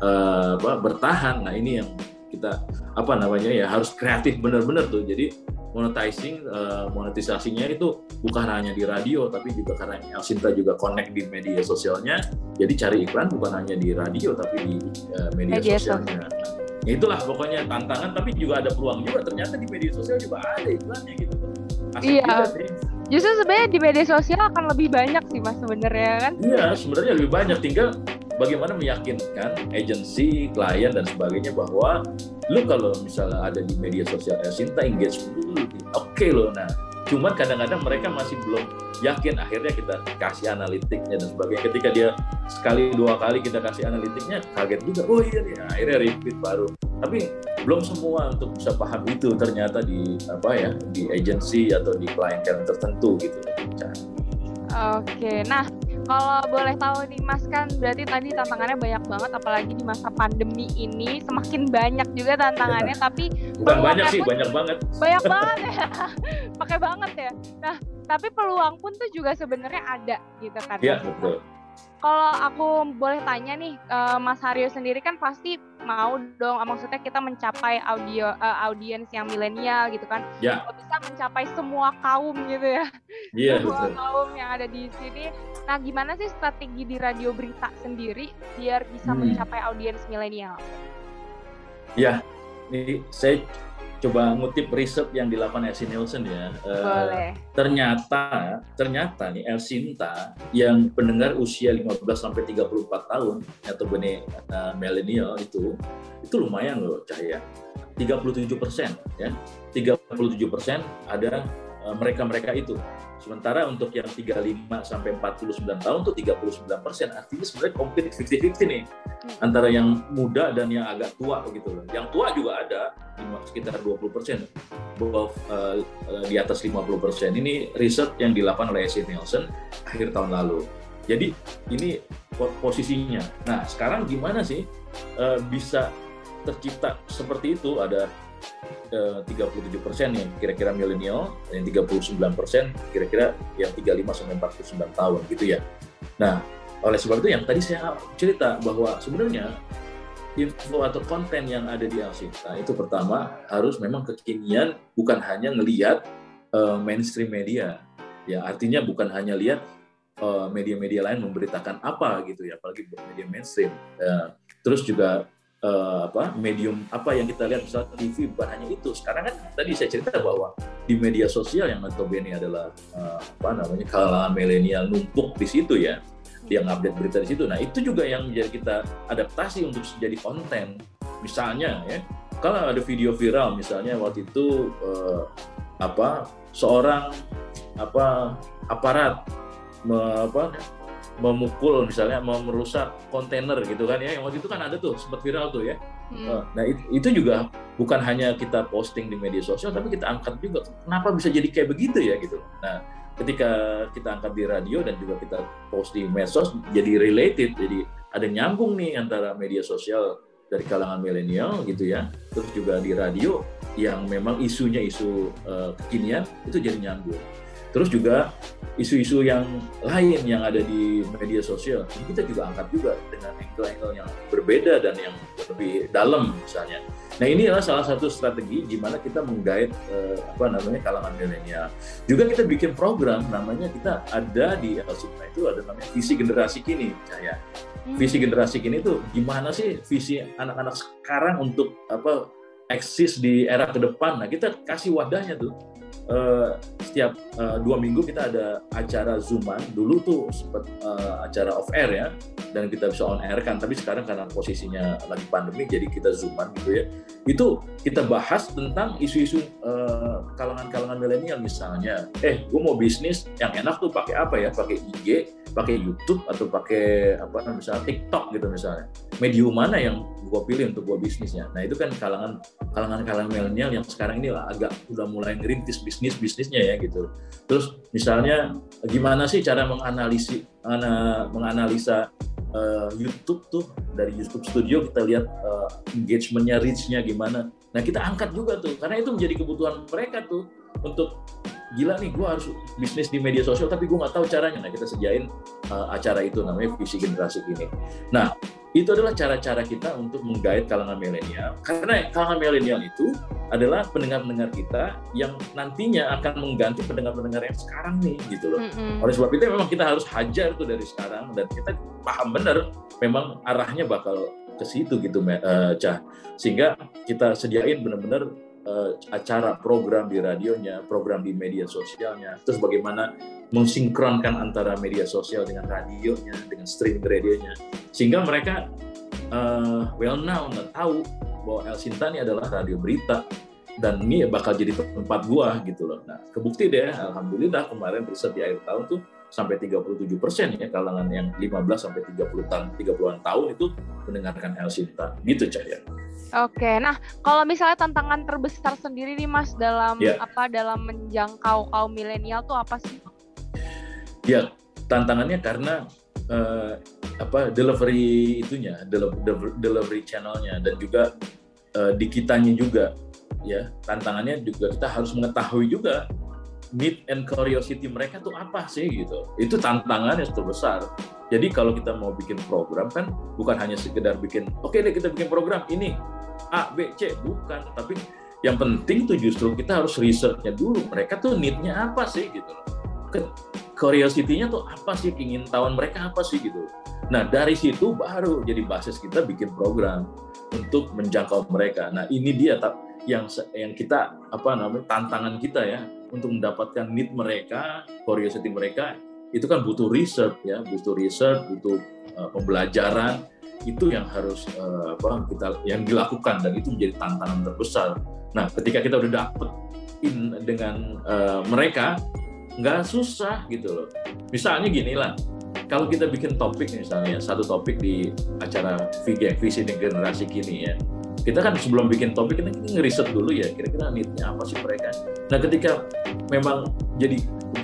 uh, apa, bertahan. Nah ini yang kita apa namanya ya harus kreatif benar-benar tuh. Jadi monetizing, uh, monetisasinya itu bukan hanya di radio, tapi juga karena Elsinta juga connect di media sosialnya. Jadi cari iklan bukan hanya di radio, tapi di uh, media, media sosialnya. Ya itulah pokoknya tantangan, tapi juga ada peluang juga. Ternyata di media sosial juga ada iklannya gitu. Asik iya. Justru sebenarnya di media sosial akan lebih banyak sih mas sebenarnya kan? Iya sebenarnya lebih banyak. Tinggal bagaimana meyakinkan agensi, klien dan sebagainya bahwa lu kalau misalnya ada di media sosial Sinta engage dulu, oke okay loh. Nah, cuman kadang-kadang mereka masih belum yakin. Akhirnya kita kasih analitiknya dan sebagainya. Ketika dia sekali dua kali kita kasih analitiknya, kaget juga. Oh iya nih, akhirnya repeat baru tapi belum semua untuk bisa paham itu ternyata di apa ya di agensi atau di klien klien tertentu gitu Oke, nah kalau boleh tahu nih Mas kan berarti tadi tantangannya banyak banget apalagi di masa pandemi ini. Semakin banyak juga tantangannya ya. tapi bukan banyak sih pun, banyak banget. banyak banget ya. Pakai banget ya. Nah tapi peluang pun tuh juga sebenarnya ada gitu kan iya betul kalau aku boleh tanya nih, uh, Mas Haryo sendiri kan pasti mau dong, maksudnya kita mencapai audio uh, audiens yang milenial gitu kan, ya. bisa mencapai semua kaum gitu ya, ya semua betul. kaum yang ada di sini. Nah, gimana sih strategi di radio berita sendiri biar bisa hmm. mencapai audiens milenial? Ya, ini saya coba ngutip riset yang dilakukan Elsie Nielsen ya. Eh, Boleh. Uh, ternyata ternyata nih Elsinta yang pendengar usia 15 sampai 34 tahun atau benih uh, milenial itu itu lumayan loh Cahaya. 37 persen ya. 37 persen ada mereka-mereka itu Sementara untuk yang 35 sampai 49 tahun tuh 39 persen. Artinya sebenarnya komplit 50-50 nih hmm. antara yang muda dan yang agak tua begitu loh. Yang tua juga ada sekitar 20 persen, uh, di atas 50 persen. Ini riset yang dilakukan oleh S. Nielsen akhir tahun lalu. Jadi ini posisinya. Nah sekarang gimana sih uh, bisa tercipta seperti itu? Ada 37 eh, persen yang kira-kira milenial, yang 39 persen kira-kira yang 35 sampai 49 tahun gitu ya. Nah, oleh sebab itu yang tadi saya cerita bahwa sebenarnya info atau konten yang ada di Alsinta itu pertama harus memang kekinian bukan hanya ngelihat uh, mainstream media ya artinya bukan hanya lihat uh, media-media lain memberitakan apa gitu ya apalagi media mainstream terus juga uh, apa medium apa yang kita lihat misalnya TV bukan hanya itu sekarang kan tadi saya cerita bahwa di media sosial yang notabene adalah uh, apa namanya kalangan milenial numpuk di situ ya yang update berita di situ. Nah itu juga yang menjadi kita adaptasi untuk jadi konten. Misalnya ya, kalau ada video viral misalnya waktu itu eh, apa seorang apa aparat me, apa memukul misalnya mau merusak kontainer gitu kan ya. Yang waktu itu kan ada tuh sempat viral tuh ya. Hmm. nah itu juga bukan hanya kita posting di media sosial tapi kita angkat juga kenapa bisa jadi kayak begitu ya gitu. Nah ketika kita angkat di radio dan juga kita post di medsos jadi related jadi ada nyambung nih antara media sosial dari kalangan milenial gitu ya terus juga di radio yang memang isunya isu uh, kekinian itu jadi nyambung terus juga isu-isu yang lain yang ada di media sosial ini kita juga angkat juga dengan angle-angle yang berbeda dan yang lebih dalam misalnya Nah ini adalah salah satu strategi gimana kita menggait eh, apa namanya kalangan milenial. Juga kita bikin program namanya kita ada di Elsipna itu ada namanya visi generasi kini, saya. Hmm. Visi generasi kini itu gimana sih visi anak-anak sekarang untuk apa eksis di era ke depan. Nah kita kasih wadahnya tuh uh, setiap uh, dua minggu kita ada acara zooman. Dulu tuh sempat uh, acara off air ya dan kita bisa on air kan. Tapi sekarang karena posisinya lagi pandemi jadi kita zooman gitu ya. Itu kita bahas tentang isu-isu uh, kalangan-kalangan milenial misalnya. Eh gue mau bisnis yang enak tuh pakai apa ya? Pakai IG pakai YouTube atau pakai apa misalnya TikTok gitu misalnya. Medium mana yang gue pilih untuk gue bisnisnya. Nah itu kan kalangan kalangan kalangan milenial yang sekarang ini agak udah mulai ngerintis bisnis bisnisnya ya gitu. Terus misalnya gimana sih cara menganalisi menganalisa uh, YouTube tuh dari YouTube Studio kita lihat uh, engagementnya, reachnya gimana. Nah kita angkat juga tuh karena itu menjadi kebutuhan mereka tuh untuk gila nih gue harus bisnis di media sosial tapi gue nggak tahu caranya nah kita sediain uh, acara itu namanya visi generasi kini nah itu adalah cara-cara kita untuk menggait kalangan milenial. Karena kalangan milenial itu adalah pendengar-pendengar kita yang nantinya akan mengganti pendengar-pendengar yang sekarang nih gitu loh. Mm-hmm. oleh sebab itu memang kita harus hajar tuh dari sekarang dan kita paham benar memang arahnya bakal ke situ gitu uh, Cah. Sehingga kita sediain benar-benar uh, acara program di radionya, program di media sosialnya, terus bagaimana mensinkronkan antara media sosial dengan radionya, dengan streaming radionya, sehingga mereka uh, well now nggak tahu bahwa El Sinta ini adalah radio berita dan ini bakal jadi tempat gua gitu loh. Nah, kebukti deh, alhamdulillah kemarin riset di akhir tahun tuh sampai 37 persen ya kalangan yang 15 sampai 30 tahun 30-an tahun itu mendengarkan El Sinta gitu Cahya. Oke, nah kalau misalnya tantangan terbesar sendiri nih Mas dalam yeah. apa dalam menjangkau kaum milenial tuh apa sih? Ya, tantangannya karena uh, apa delivery itunya, delivery, delivery channelnya dan juga uh, di kitanya juga ya tantangannya juga kita harus mengetahui juga need and curiosity mereka tuh apa sih gitu. Itu tantangan yang terbesar. Jadi kalau kita mau bikin program kan bukan hanya sekedar bikin, oke okay deh kita bikin program ini A, B, C, bukan. Tapi yang penting tuh justru kita harus researchnya dulu. Mereka tuh need-nya apa sih gitu loh. Curiosity-nya tuh apa sih, ingin tahuan mereka apa sih gitu. Nah dari situ baru jadi basis kita bikin program untuk menjangkau mereka. Nah ini dia yang yang kita apa namanya tantangan kita ya untuk mendapatkan need mereka, curiosity mereka itu kan butuh research ya, butuh research, butuh uh, pembelajaran itu yang harus uh, apa kita yang dilakukan dan itu menjadi tantangan terbesar. Nah, ketika kita udah dapet in dengan uh, mereka nggak susah gitu loh. Misalnya gini lah, kalau kita bikin topik misalnya satu topik di acara VG visi generasi kini ya, kita kan sebelum bikin topik kita ngeriset dulu ya kira-kira neednya apa sih mereka. Nah ketika memang jadi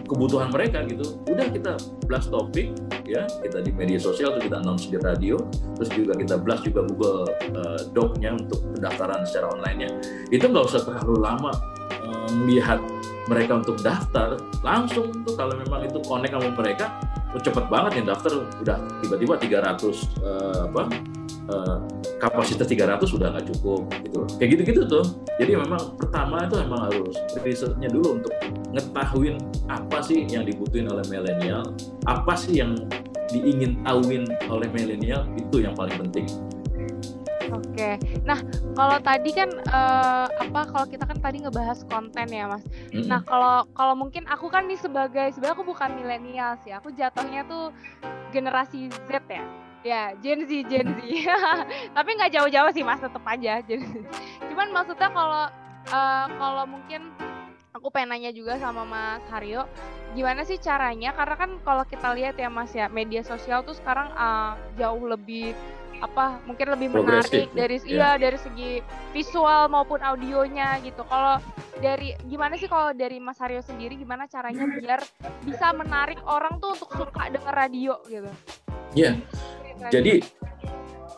kebutuhan mereka gitu udah kita blast topik ya. Kita di media sosial tuh kita announce di radio terus juga kita blast juga Google uh, Doc-nya untuk pendaftaran secara online-nya. Itu nggak usah terlalu lama uh, melihat mereka untuk daftar. Langsung tuh kalau memang itu connect sama mereka oh, cepet banget yang daftar. Udah tiba-tiba 300 uh, apa uh, kapasitas 300 sudah nggak cukup gitu kayak gitu-gitu tuh jadi memang pertama itu memang harus risetnya dulu untuk ngetahuin apa sih yang dibutuhin oleh milenial apa sih yang diingin tahuin oleh milenial itu yang paling penting Oke, nah kalau tadi kan uh, apa kalau kita kan tadi ngebahas konten ya mas. Mm-hmm. Nah kalau kalau mungkin aku kan nih sebagai sebenarnya aku bukan milenial sih, aku jatuhnya tuh generasi Z ya. Ya, Gen Z, Gen Z. Tapi nggak jauh-jauh sih mas, tetap aja. Cuman maksudnya kalau uh, kalau mungkin aku pengen nanya juga sama Mas Haryo, gimana sih caranya? Karena kan kalau kita lihat ya Mas ya, media sosial tuh sekarang uh, jauh lebih apa mungkin lebih menarik dari yeah. iya dari segi visual maupun audionya gitu. Kalau dari gimana sih kalau dari Mas Haryo sendiri gimana caranya biar bisa menarik orang tuh untuk suka denger radio gitu? Iya. Yeah. Jadi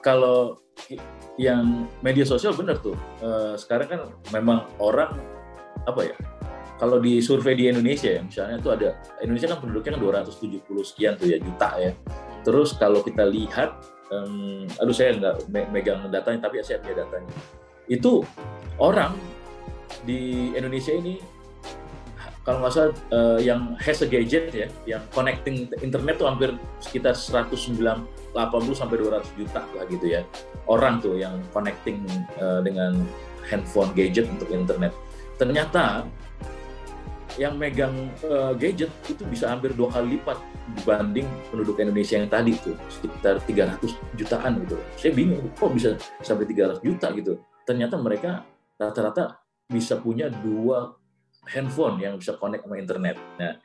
kalau yang media sosial benar tuh. Uh, sekarang kan memang orang apa ya? Kalau di survei di Indonesia ya, misalnya tuh ada Indonesia kan penduduknya kan 270 sekian tuh ya juta ya. Terus kalau kita lihat um, aduh saya nggak me megang datanya tapi saya punya datanya itu orang di Indonesia ini kalau nggak salah uh, yang has a gadget ya yang connecting internet tuh hampir sekitar 180 sampai 200 juta lah gitu ya orang tuh yang connecting uh, dengan handphone gadget untuk internet ternyata yang megang uh, gadget itu bisa hampir dua kali lipat dibanding penduduk Indonesia yang tadi tuh sekitar 300 jutaan gitu. Saya bingung kok bisa sampai 300 juta gitu. Ternyata mereka rata-rata bisa punya dua handphone yang bisa connect sama internet. Nah,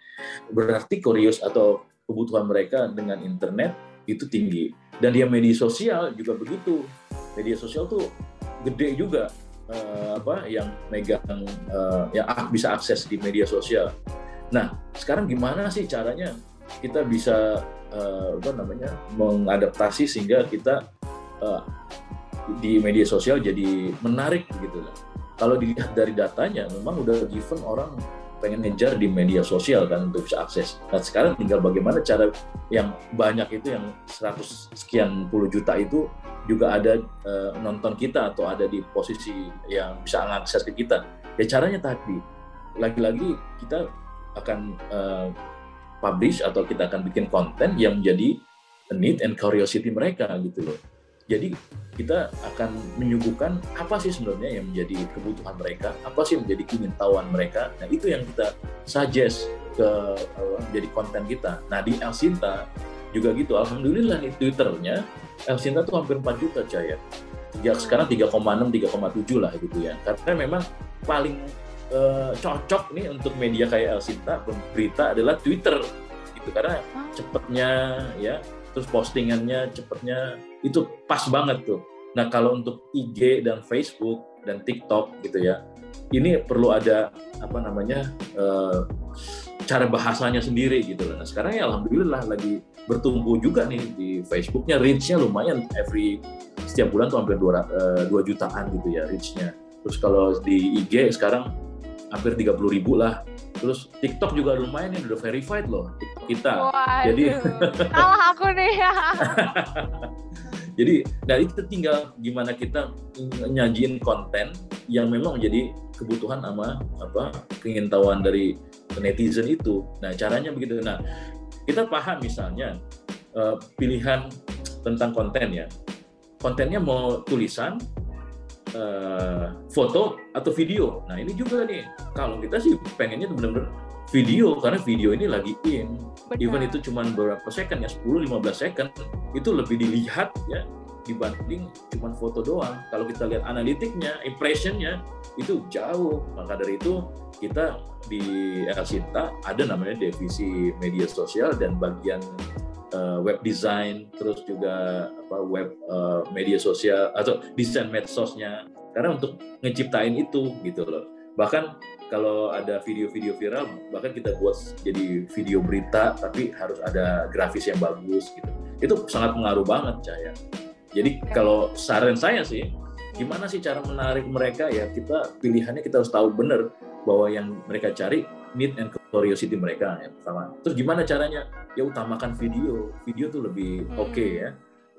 berarti kurios atau kebutuhan mereka dengan internet itu tinggi. Dan dia media sosial juga begitu. Media sosial tuh gede juga uh, apa yang megang uh, yang bisa akses di media sosial. Nah, sekarang gimana sih caranya kita bisa uh, apa namanya mengadaptasi sehingga kita uh, di media sosial jadi menarik gitu Kalau dilihat dari datanya, memang udah given orang pengen ngejar di media sosial kan untuk bisa akses. Nah sekarang tinggal bagaimana cara yang banyak itu yang 100 sekian puluh juta itu juga ada uh, nonton kita atau ada di posisi yang bisa mengakses ke kita. Ya caranya tadi, lagi-lagi kita akan uh, publish atau kita akan bikin konten yang menjadi need and curiosity mereka gitu loh. Jadi kita akan menyuguhkan apa sih sebenarnya yang menjadi kebutuhan mereka, apa sih yang menjadi keingintahuan mereka. Nah itu yang kita suggest ke uh, jadi konten kita. Nah di El Sinta juga gitu. Alhamdulillah nih Twitternya El Sinta tuh hampir 4 juta caya. Tiga, sekarang 3,6, 3,7 lah gitu ya. Karena memang paling uh, cocok nih untuk media kayak El Sinta berita adalah Twitter gitu karena cepetnya ya terus postingannya cepetnya itu pas banget tuh. Nah kalau untuk IG dan Facebook dan TikTok gitu ya, ini perlu ada apa namanya uh, cara bahasanya sendiri gitu Nah sekarang ya alhamdulillah lagi bertumbuh juga nih di Facebooknya reach-nya lumayan every setiap bulan tuh hampir 2, 2 eh, jutaan gitu ya reach-nya. Terus kalau di IG sekarang hampir 30 ribu lah. Terus TikTok juga lumayan nih udah verified loh TikTok kita. Waduh, Jadi salah aku nih ya. Jadi dari itu tinggal gimana kita nyajiin konten yang memang menjadi kebutuhan sama apa keingintahuan dari netizen itu. Nah caranya begitu. Nah kita paham misalnya uh, pilihan tentang konten ya. Kontennya mau tulisan, uh, foto atau video. Nah ini juga nih, kalau kita sih pengennya benar-benar video karena video ini lagi in. Benar. Even itu cuma beberapa second ya, 10-15 second, itu lebih dilihat ya dibanding cuma foto doang. Kalau kita lihat analitiknya, impressionnya itu jauh. Maka dari itu kita di Elsinta ada namanya divisi media sosial dan bagian uh, web design terus juga apa web uh, media sosial atau desain medsosnya karena untuk ngeciptain itu gitu loh bahkan kalau ada video-video viral bahkan kita buat jadi video berita tapi harus ada grafis yang bagus gitu itu sangat mengaruh banget saya jadi kalau saran saya sih gimana sih cara menarik mereka ya kita pilihannya kita harus tahu benar bahwa yang mereka cari need and curiosity mereka yang pertama. Terus gimana caranya? Ya utamakan video. Video tuh lebih hmm. oke okay, ya.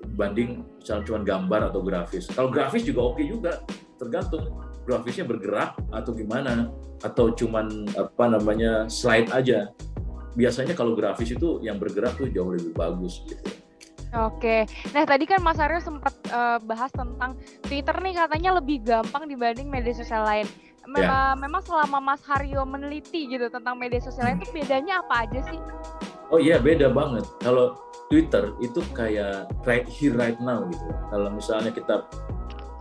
banding misalnya cuma gambar atau grafis. Kalau grafis juga oke juga, tergantung grafisnya bergerak atau gimana atau cuman apa namanya slide aja. Biasanya kalau grafis itu yang bergerak tuh jauh lebih bagus gitu. Oke, nah tadi kan Mas Aryo sempat uh, bahas tentang Twitter nih katanya lebih gampang dibanding media sosial lain. Mem ya. Memang selama Mas Haryo meneliti gitu tentang media sosial lain itu bedanya apa aja sih? Oh iya beda banget. Kalau Twitter itu kayak right here right now gitu. Kalau misalnya kita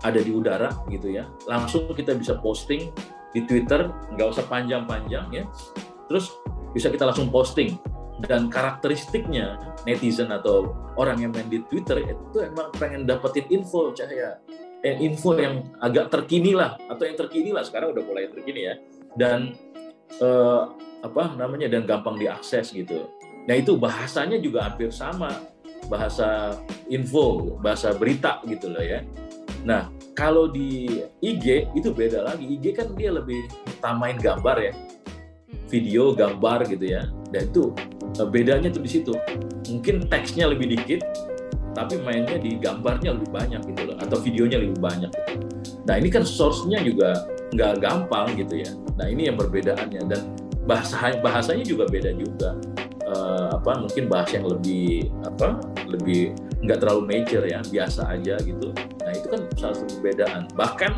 ada di udara gitu ya, langsung kita bisa posting di Twitter, nggak usah panjang-panjang ya. Terus bisa kita langsung posting. Dan karakteristiknya netizen atau orang yang main di Twitter itu emang pengen dapetin info cahaya. Eh, info yang agak terkini lah atau yang terkini lah. Sekarang udah mulai terkini ya. Dan eh, apa namanya dan gampang diakses gitu. Nah itu bahasanya juga hampir sama. Bahasa info bahasa berita gitu loh ya nah kalau di IG itu beda lagi. IG kan dia lebih utamain gambar ya. Video gambar gitu ya. Dan itu eh, bedanya tuh di situ. Mungkin teksnya lebih dikit tapi mainnya di gambarnya lebih banyak gitu loh. Atau videonya lebih banyak nah ini kan source-nya juga nggak gampang gitu ya. Nah ini yang perbedaannya. Dan bahasa bahasanya juga beda juga. Uh, apa mungkin bahasa yang lebih apa lebih nggak terlalu major ya. Biasa aja gitu nah itu kan salah satu perbedaan bahkan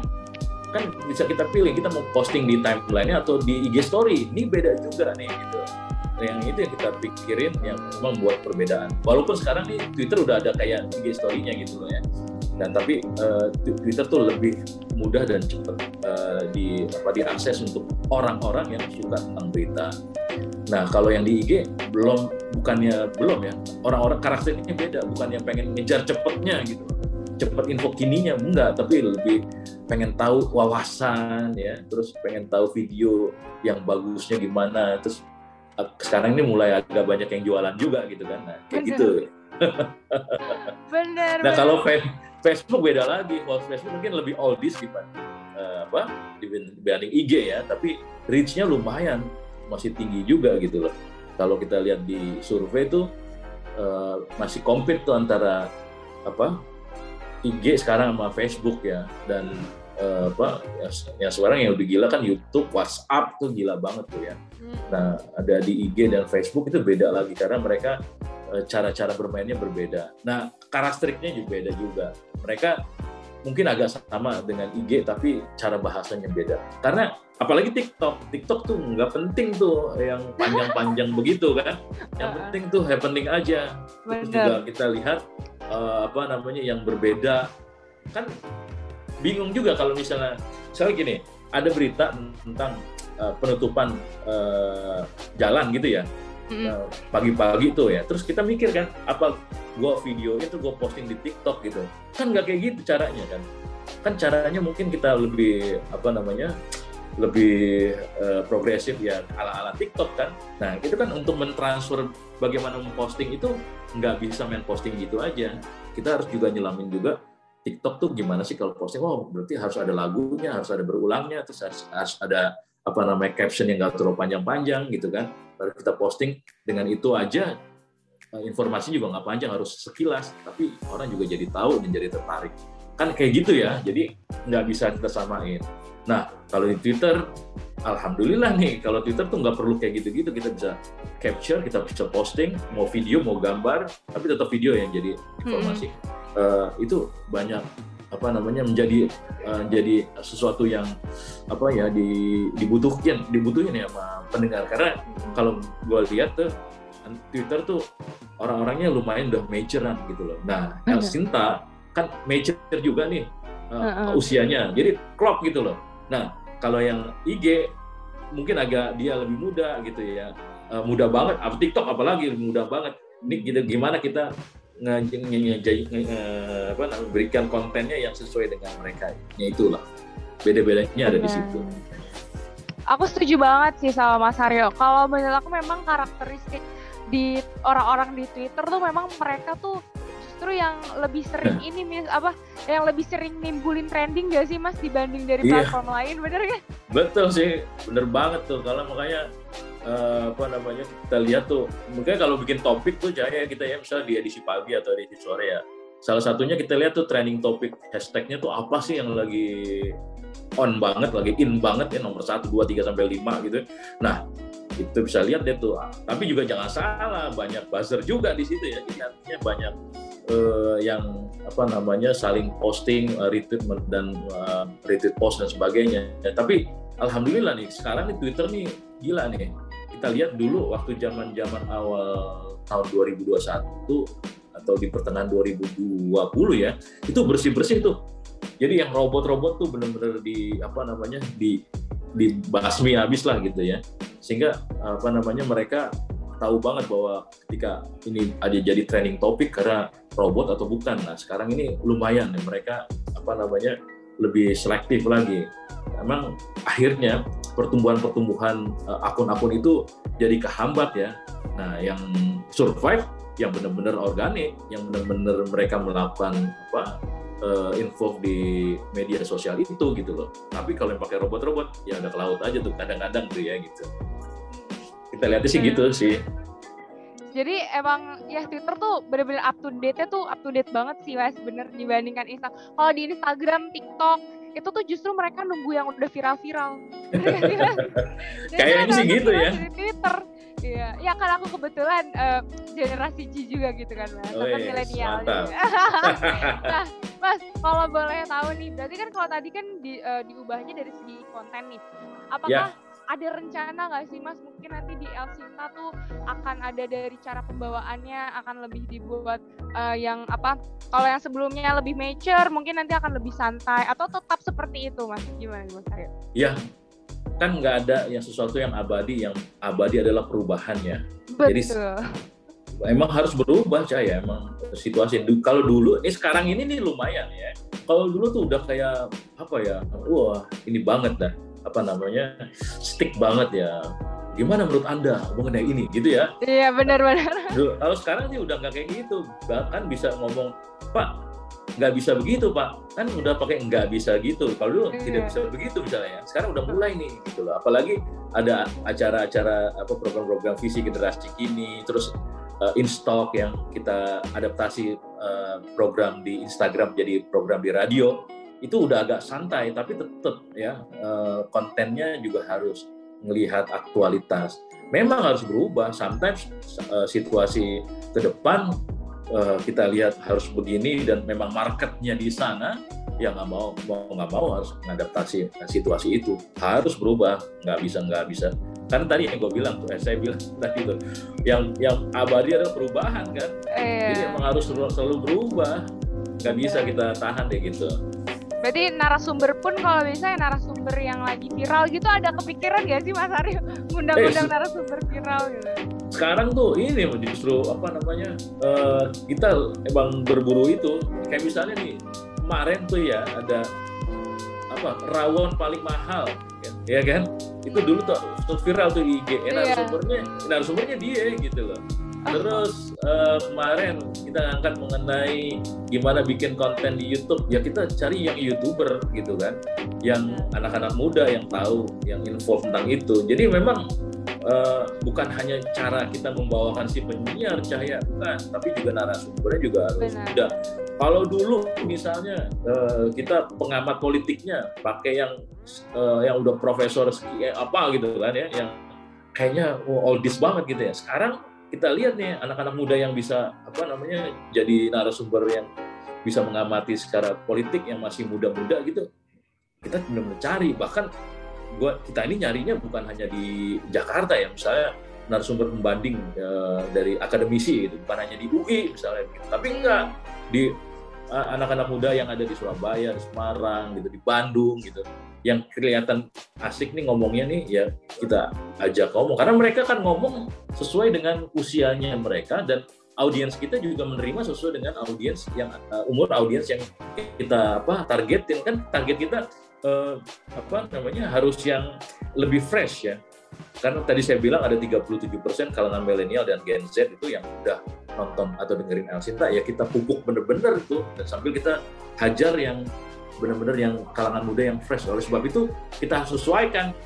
kan bisa kita pilih kita mau posting di timeline atau di IG story. Ini beda juga nih gitu. Yang itu yang kita pikirin yang membuat perbedaan. Walaupun sekarang nih Twitter udah ada kayak IG story-nya gitu loh ya. Dan tapi uh, Twitter tuh lebih mudah dan cepat uh, di apa diakses untuk orang-orang yang suka tentang berita. Nah kalau yang di IG belum bukannya belum ya. Orang-orang karakternya beda bukan yang pengen ngejar cepetnya gitu cepet info kininya enggak tapi lebih pengen tahu wawasan ya. Terus pengen tahu video yang bagusnya gimana. Terus sekarang ini mulai agak banyak yang jualan juga gitu kan. Nah, kayak bener. gitu. Bener. Nah kalau Facebook beda lagi. Kalau Facebook mungkin lebih oldies dibanding uh, apa dibanding IG ya. Tapi reach-nya lumayan masih tinggi juga gitu loh. Kalau kita lihat di survei tuh uh, masih kompet tuh antara apa IG sekarang sama Facebook ya dan uh, apa ya, ya sekarang yang lebih gila kan YouTube, WhatsApp tuh gila banget tuh ya. Hmm. Nah ada di IG dan Facebook itu beda lagi karena mereka uh, cara-cara bermainnya berbeda. Nah karakteristiknya juga beda juga. Mereka mungkin agak sama dengan IG tapi cara bahasanya beda. Karena apalagi TikTok, TikTok tuh nggak penting tuh yang panjang-panjang begitu kan. Yang penting tuh happening aja. Terus juga kita lihat uh, apa namanya yang berbeda. Kan bingung juga kalau misalnya misalnya gini ada berita tentang uh, penutupan uh, jalan gitu ya. Pagi-pagi tuh ya. Terus kita mikir kan apa gua video itu gua posting di TikTok gitu. Kan nggak kayak gitu caranya kan. Kan caranya mungkin kita lebih apa namanya lebih uh, progresif ya ala-ala TikTok kan. Nah itu kan untuk mentransfer bagaimana memposting itu nggak bisa main posting gitu aja. Kita harus juga nyelamin juga TikTok tuh gimana sih kalau posting? Oh berarti harus ada lagunya, harus ada berulangnya, terus harus, harus ada apa namanya caption yang nggak terlalu panjang-panjang gitu kan. Baru kita posting dengan itu aja eh, informasi juga nggak panjang harus sekilas, tapi orang juga jadi tahu dan jadi tertarik. Kan kayak gitu ya, jadi nggak bisa kita samain. Nah, kalau di Twitter, alhamdulillah nih, kalau Twitter tuh nggak perlu kayak gitu-gitu, kita bisa capture, kita bisa posting, mau video, mau gambar, tapi tetap video yang jadi informasi. Hmm. Uh, itu banyak apa namanya menjadi uh, jadi sesuatu yang apa ya di, dibutuhkan dibutuhin ya sama pendengar karena kalau gue lihat tuh Twitter tuh orang-orangnya lumayan udah majoran gitu loh. Nah, El Sinta kan major juga nih uh, uh -uh. usianya, jadi klop gitu loh. Nah, kalau yang IG mungkin agak dia lebih muda gitu ya, uh, muda banget. Apa TikTok apalagi muda banget. Ini gitu, gimana kita nge, nge, nge, nge, apa, berikan kontennya yang sesuai dengan mereka. Ya itulah beda-bedanya ada di situ. Aku setuju banget sih sama Mas Haryo. Kalau menurut aku memang karakteristik di orang-orang di Twitter tuh memang mereka tuh justru yang lebih sering ini mis apa yang lebih sering nimbulin trending gak sih mas dibanding dari yeah. platform lain bener kan? Betul sih bener banget tuh kalau makanya uh, apa namanya kita lihat tuh mungkin kalau bikin topik tuh jangan kita ya misalnya di edisi pagi atau edisi sore ya salah satunya kita lihat tuh trending topik hashtagnya tuh apa sih yang lagi on banget, lagi in banget ya nomor 1, 2, 3 sampai 5 gitu. Nah, itu bisa lihat deh tuh. Tapi juga jangan salah, banyak buzzer juga di situ ya. Jadi artinya banyak uh, yang apa namanya saling posting, uh, retweet dan uh, retweet post dan sebagainya. Ya, tapi alhamdulillah nih sekarang nih Twitter nih gila nih. Kita lihat dulu waktu zaman-zaman awal tahun 2021 atau di pertengahan 2020 ya, itu bersih-bersih tuh. Jadi yang robot-robot tuh benar-benar di apa namanya di dibasmi habis lah gitu ya sehingga apa namanya mereka tahu banget bahwa ketika ini ada jadi training topik karena robot atau bukan nah sekarang ini lumayan ya mereka apa namanya lebih selektif lagi memang akhirnya pertumbuhan-pertumbuhan eh, akun-akun itu jadi kehambat ya nah yang survive yang benar-benar organik yang benar-benar mereka melakukan apa uh, info di media sosial itu gitu loh. Tapi kalau yang pakai robot-robot ya udah ke laut aja tuh kadang-kadang tuh ya gitu. Kita lihatnya sih gitu hmm. sih. Jadi emang ya Twitter tuh bener-bener up to date-nya tuh up to date banget sih Wes bener dibandingkan Instagram. Kalau di Instagram, TikTok itu tuh justru mereka nunggu yang udah viral-viral. Kayaknya sih gitu ya. Twitter Iya, ya kan aku kebetulan uh, generasi C juga gitu kan mas, oh, yes, milenial. Gitu. nah, mas, kalau boleh tahu nih, berarti kan kalau tadi kan di, uh, diubahnya dari segi konten nih, apakah yeah. Ada rencana nggak sih mas? Mungkin nanti di El Sinta tuh akan ada dari cara pembawaannya akan lebih dibuat uh, yang apa kalau yang sebelumnya lebih mature mungkin nanti akan lebih santai atau tetap seperti itu mas? Gimana mas Aryo? Iya kan nggak ada yang sesuatu yang abadi yang abadi adalah perubahannya Betul. jadi emang harus berubah saya emang situasi. Kalau dulu ini sekarang ini nih lumayan ya. Kalau dulu tuh udah kayak apa ya wah ini banget dah apa namanya stick banget ya. Gimana menurut anda mengenai ini? Gitu ya. Iya benar-benar kalau sekarang sih udah nggak kayak gitu. Bahkan bisa ngomong pak nggak bisa begitu pak. Kan udah pakai nggak bisa gitu. Kalau dulu yeah. tidak bisa begitu misalnya sekarang udah mulai nih gitu loh. Apalagi ada acara-acara apa program-program visi generasi kini terus uh, in stock yang kita adaptasi uh, program di Instagram jadi program di radio itu udah agak santai tapi tetap ya uh, kontennya juga harus melihat aktualitas. Memang harus berubah. Sometimes uh, situasi ke depan uh, kita lihat harus begini dan memang marketnya di sana ya nggak mau mau nggak mau harus mengadaptasi situasi itu. Harus berubah nggak bisa nggak bisa. Kan tadi yang gue bilang tuh eh, saya bilang tadi tuh yang yang abadi adalah perubahan kan? Eh. jadi emang harus selalu, selalu berubah. Nggak bisa kita tahan deh gitu Berarti narasumber pun kalau bisa ya narasumber yang lagi viral gitu ada kepikiran gak sih Mas Aryo undang-undang eh, narasumber viral gitu? Sekarang tuh ini justru apa namanya uh, kita emang berburu itu kayak misalnya nih kemarin tuh ya ada apa rawon paling mahal ya kan itu dulu tuh viral tuh IG eh, iya. narasumbernya narasumbernya dia gitu loh Terus uh, kemarin kita angkat mengenai gimana bikin konten di YouTube. Ya kita cari yang youtuber gitu kan, yang anak-anak muda yang tahu, yang info tentang itu. Jadi memang uh, bukan hanya cara kita membawakan si penyiar cahaya, bukan, tapi juga narasumbernya juga harus muda. Kalau dulu misalnya uh, kita pengamat politiknya pakai yang uh, yang udah profesor apa gitu kan ya, yang kayaknya oh, oldies banget gitu ya. Sekarang kita lihat nih anak-anak muda yang bisa apa namanya jadi narasumber yang bisa mengamati secara politik yang masih muda-muda gitu kita benar mencari bahkan gua kita ini nyarinya bukan hanya di Jakarta ya misalnya narasumber pembanding ya, dari akademisi gitu bukan hanya di UI misalnya gitu. tapi enggak di anak-anak muda yang ada di Surabaya, di Semarang gitu, di Bandung gitu yang kelihatan asik nih ngomongnya nih ya kita ajak ngomong. Karena mereka kan ngomong sesuai dengan usianya mereka dan audiens kita juga menerima sesuai dengan audiens yang uh, umur audiens yang kita apa targetin. Kan target kita uh, apa namanya harus yang lebih fresh ya. Karena tadi saya bilang ada 37% kalangan milenial dan Gen Z itu yang udah nonton atau dengerin El Sinta ya kita pupuk bener-bener itu dan sambil kita hajar yang benar-benar yang kalangan muda yang fresh. Oleh sebab itu kita harus sesuaikan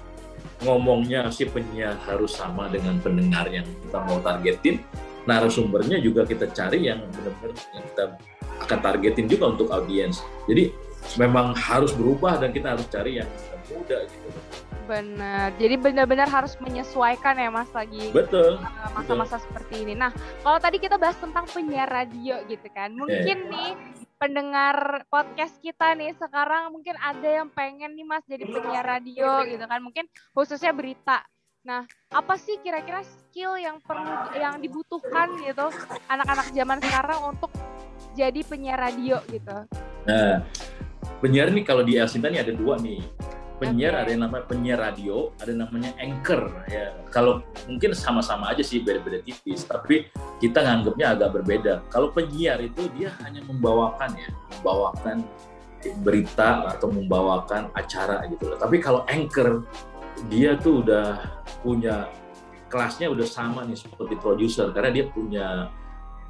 ngomongnya si penyiar harus sama dengan pendengar yang kita mau targetin. Narasumbernya juga kita cari yang benar-benar yang kita akan targetin juga untuk audiens. Jadi memang harus berubah dan kita harus cari yang muda gitu. Benar. Jadi benar-benar harus menyesuaikan ya Mas lagi Betul. uh, masa-masa seperti ini. Nah, kalau tadi kita bahas tentang penyiar radio gitu kan. Mungkin nih pendengar podcast kita nih sekarang mungkin ada yang pengen nih Mas jadi penyiar radio gitu kan. Mungkin khususnya berita. Nah, apa sih kira-kira skill yang perlu yang dibutuhkan gitu anak-anak zaman sekarang untuk jadi penyiar radio gitu? Nah, penyiar nih kalau di Elsinta nih ada dua nih. Penyiar Oke. ada yang namanya penyiar radio, ada namanya anchor ya. Kalau mungkin sama-sama aja sih beda-beda tipis, tapi kita nganggapnya agak berbeda. Kalau penyiar itu dia hanya membawakan ya, membawakan berita atau membawakan acara gitu loh. Tapi kalau anchor dia tuh udah punya kelasnya udah sama nih seperti produser karena dia punya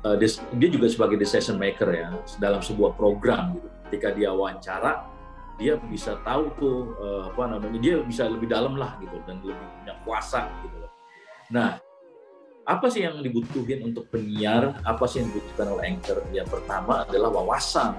uh, des- dia juga sebagai decision maker ya dalam sebuah program gitu. Ketika dia wawancara, dia bisa tahu tuh uh, apa namanya dia bisa lebih dalam lah gitu dan lebih punya kuasa gitu loh. Nah, apa sih yang dibutuhin untuk penyiar? Apa sih yang dibutuhkan oleh anchor? Yang pertama adalah wawasan.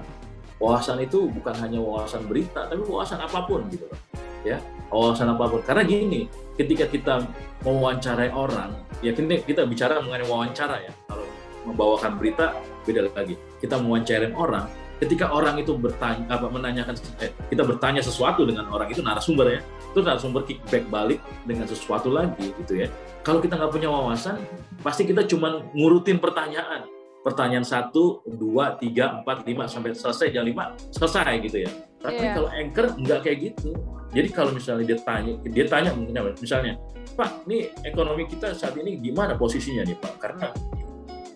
Wawasan itu bukan hanya wawasan berita, tapi wawasan apa pun gitu loh. Ya, wawasan apa pun. Karena gini, ketika kita mewawancarai orang, ya kita, kita bicara mengenai wawancara ya. Kalau membawakan berita beda lagi. Kita mewawancarai orang, ketika orang itu bertanya apa menanyakan eh, kita bertanya sesuatu dengan orang itu narasumber ya. Itu narasumber kickback balik dengan sesuatu lagi gitu ya. Kalau kita nggak punya wawasan pasti kita cuma ngurutin pertanyaan. Pertanyaan satu dua tiga empat lima sampai selesai jam lima selesai gitu ya. Tapi Iya. kalau anchor nggak kayak gitu. Jadi kalau misalnya dia tanya dia tanya mungkin apa, misalnya pak nih ekonomi kita saat ini gimana posisinya nih pak? Karena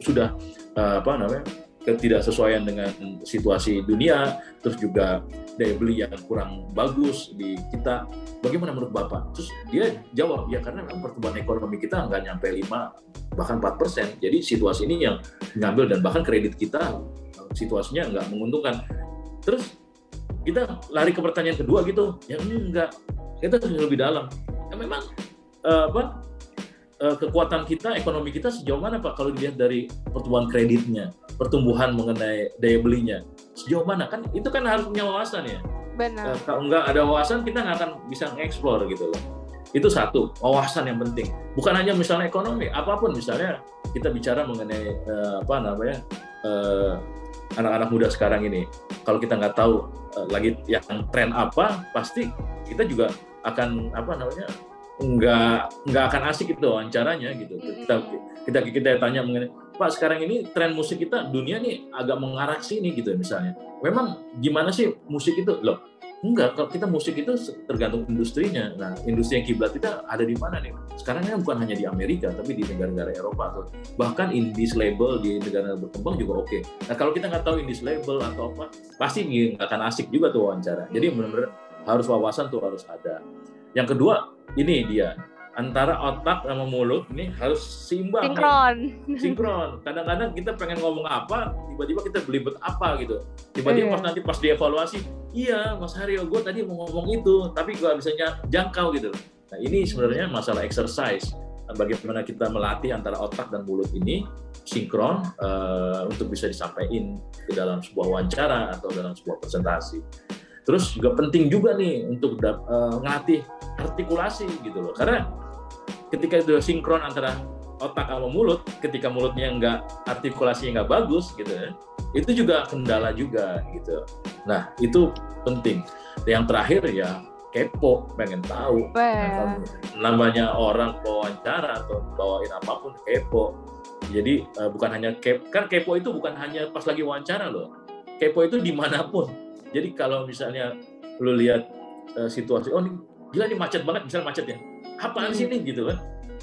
sudah eh, apa namanya ketidaksesuaian dengan situasi dunia, terus juga daya beli yang kurang bagus di kita. Bagaimana menurut Bapak? Terus dia jawab, ya karena memang pertumbuhan ekonomi kita nggak nyampe 5, bahkan 4 persen. Jadi situasi ini yang ngambil dan bahkan kredit kita situasinya nggak menguntungkan. Terus kita lari ke pertanyaan kedua gitu, ya enggak. Kita harus lebih dalam. Ya memang eh, apa eh, kekuatan kita, ekonomi kita sejauh mana Pak kalau dilihat dari pertumbuhan kreditnya, pertumbuhan mengenai daya belinya, sejauh mana kan itu kan harus punya wawasan ya. Benar. Eh, kalau nggak ada wawasan kita nggak akan bisa ngeksplor gitu loh. Itu satu wawasan yang penting. Bukan hanya misalnya ekonomi, apa pun misalnya kita bicara mengenai eh, apa namanya eh, anak-anak muda sekarang ini. Kalau kita nggak tahu eh, lagi yang tren apa, pasti kita juga akan apa namanya nggak nggak akan asik itu wawancaranya gitu. Kita kita kita tanya mengenai Pak sekarang ini tren musik kita dunia nih agak mengarah sini gitu misalnya. Memang gimana sih musik itu loh? Enggak, kalau kita musik itu tergantung industrinya. Nah, industri yang kiblat kita ada di mana nih? Sekarang kan bukan hanya di Amerika, tapi di negara-negara Eropa atau bahkan indies label di negara berkembang juga oke. Nah, kalau kita nggak tahu indies label atau apa, pasti nggak akan asik juga tuh wawancara. Jadi benar-benar harus wawasan tuh harus ada. Yang kedua, ini dia antara otak sama mulut ini harus seimbang. nih Sinkron. sinkron. Kadang-kadang kita pengen ngomong apa, tiba-tiba kita belibet apa gitu. Tiba-tiba Iya. pas nanti pas dievaluasi, iya Mas Haryo, gue tadi mau ngomong itu, tapi gue bisa jangkau gitu. Nah ini sebenarnya masalah exercise. Bagaimana kita melatih antara otak dan mulut ini sinkron eh, untuk bisa disampaikan ke dalam sebuah wawancara atau dalam sebuah presentasi. Terus juga penting juga nih untuk eh, ngelatih artikulasi gitu loh. Karena ketika itu sinkron antara otak sama mulut, ketika mulutnya nggak artikulasinya nggak bagus gitu ya, itu juga kendala juga gitu. Nah itu penting. Yang terakhir ya kepo, pengen tahu. Nah, namanya orang wawancara atau bawain apa pun kepo. Jadi eh, bukan hanya kepo, kan kepo itu bukan hanya pas lagi wawancara loh. Kepo itu di mana pun. Jadi kalau misalnya lu lihat eh, situasi, oh ini gila nih macet banget, misalnya macet ya. Apaan sih nih gitu kan?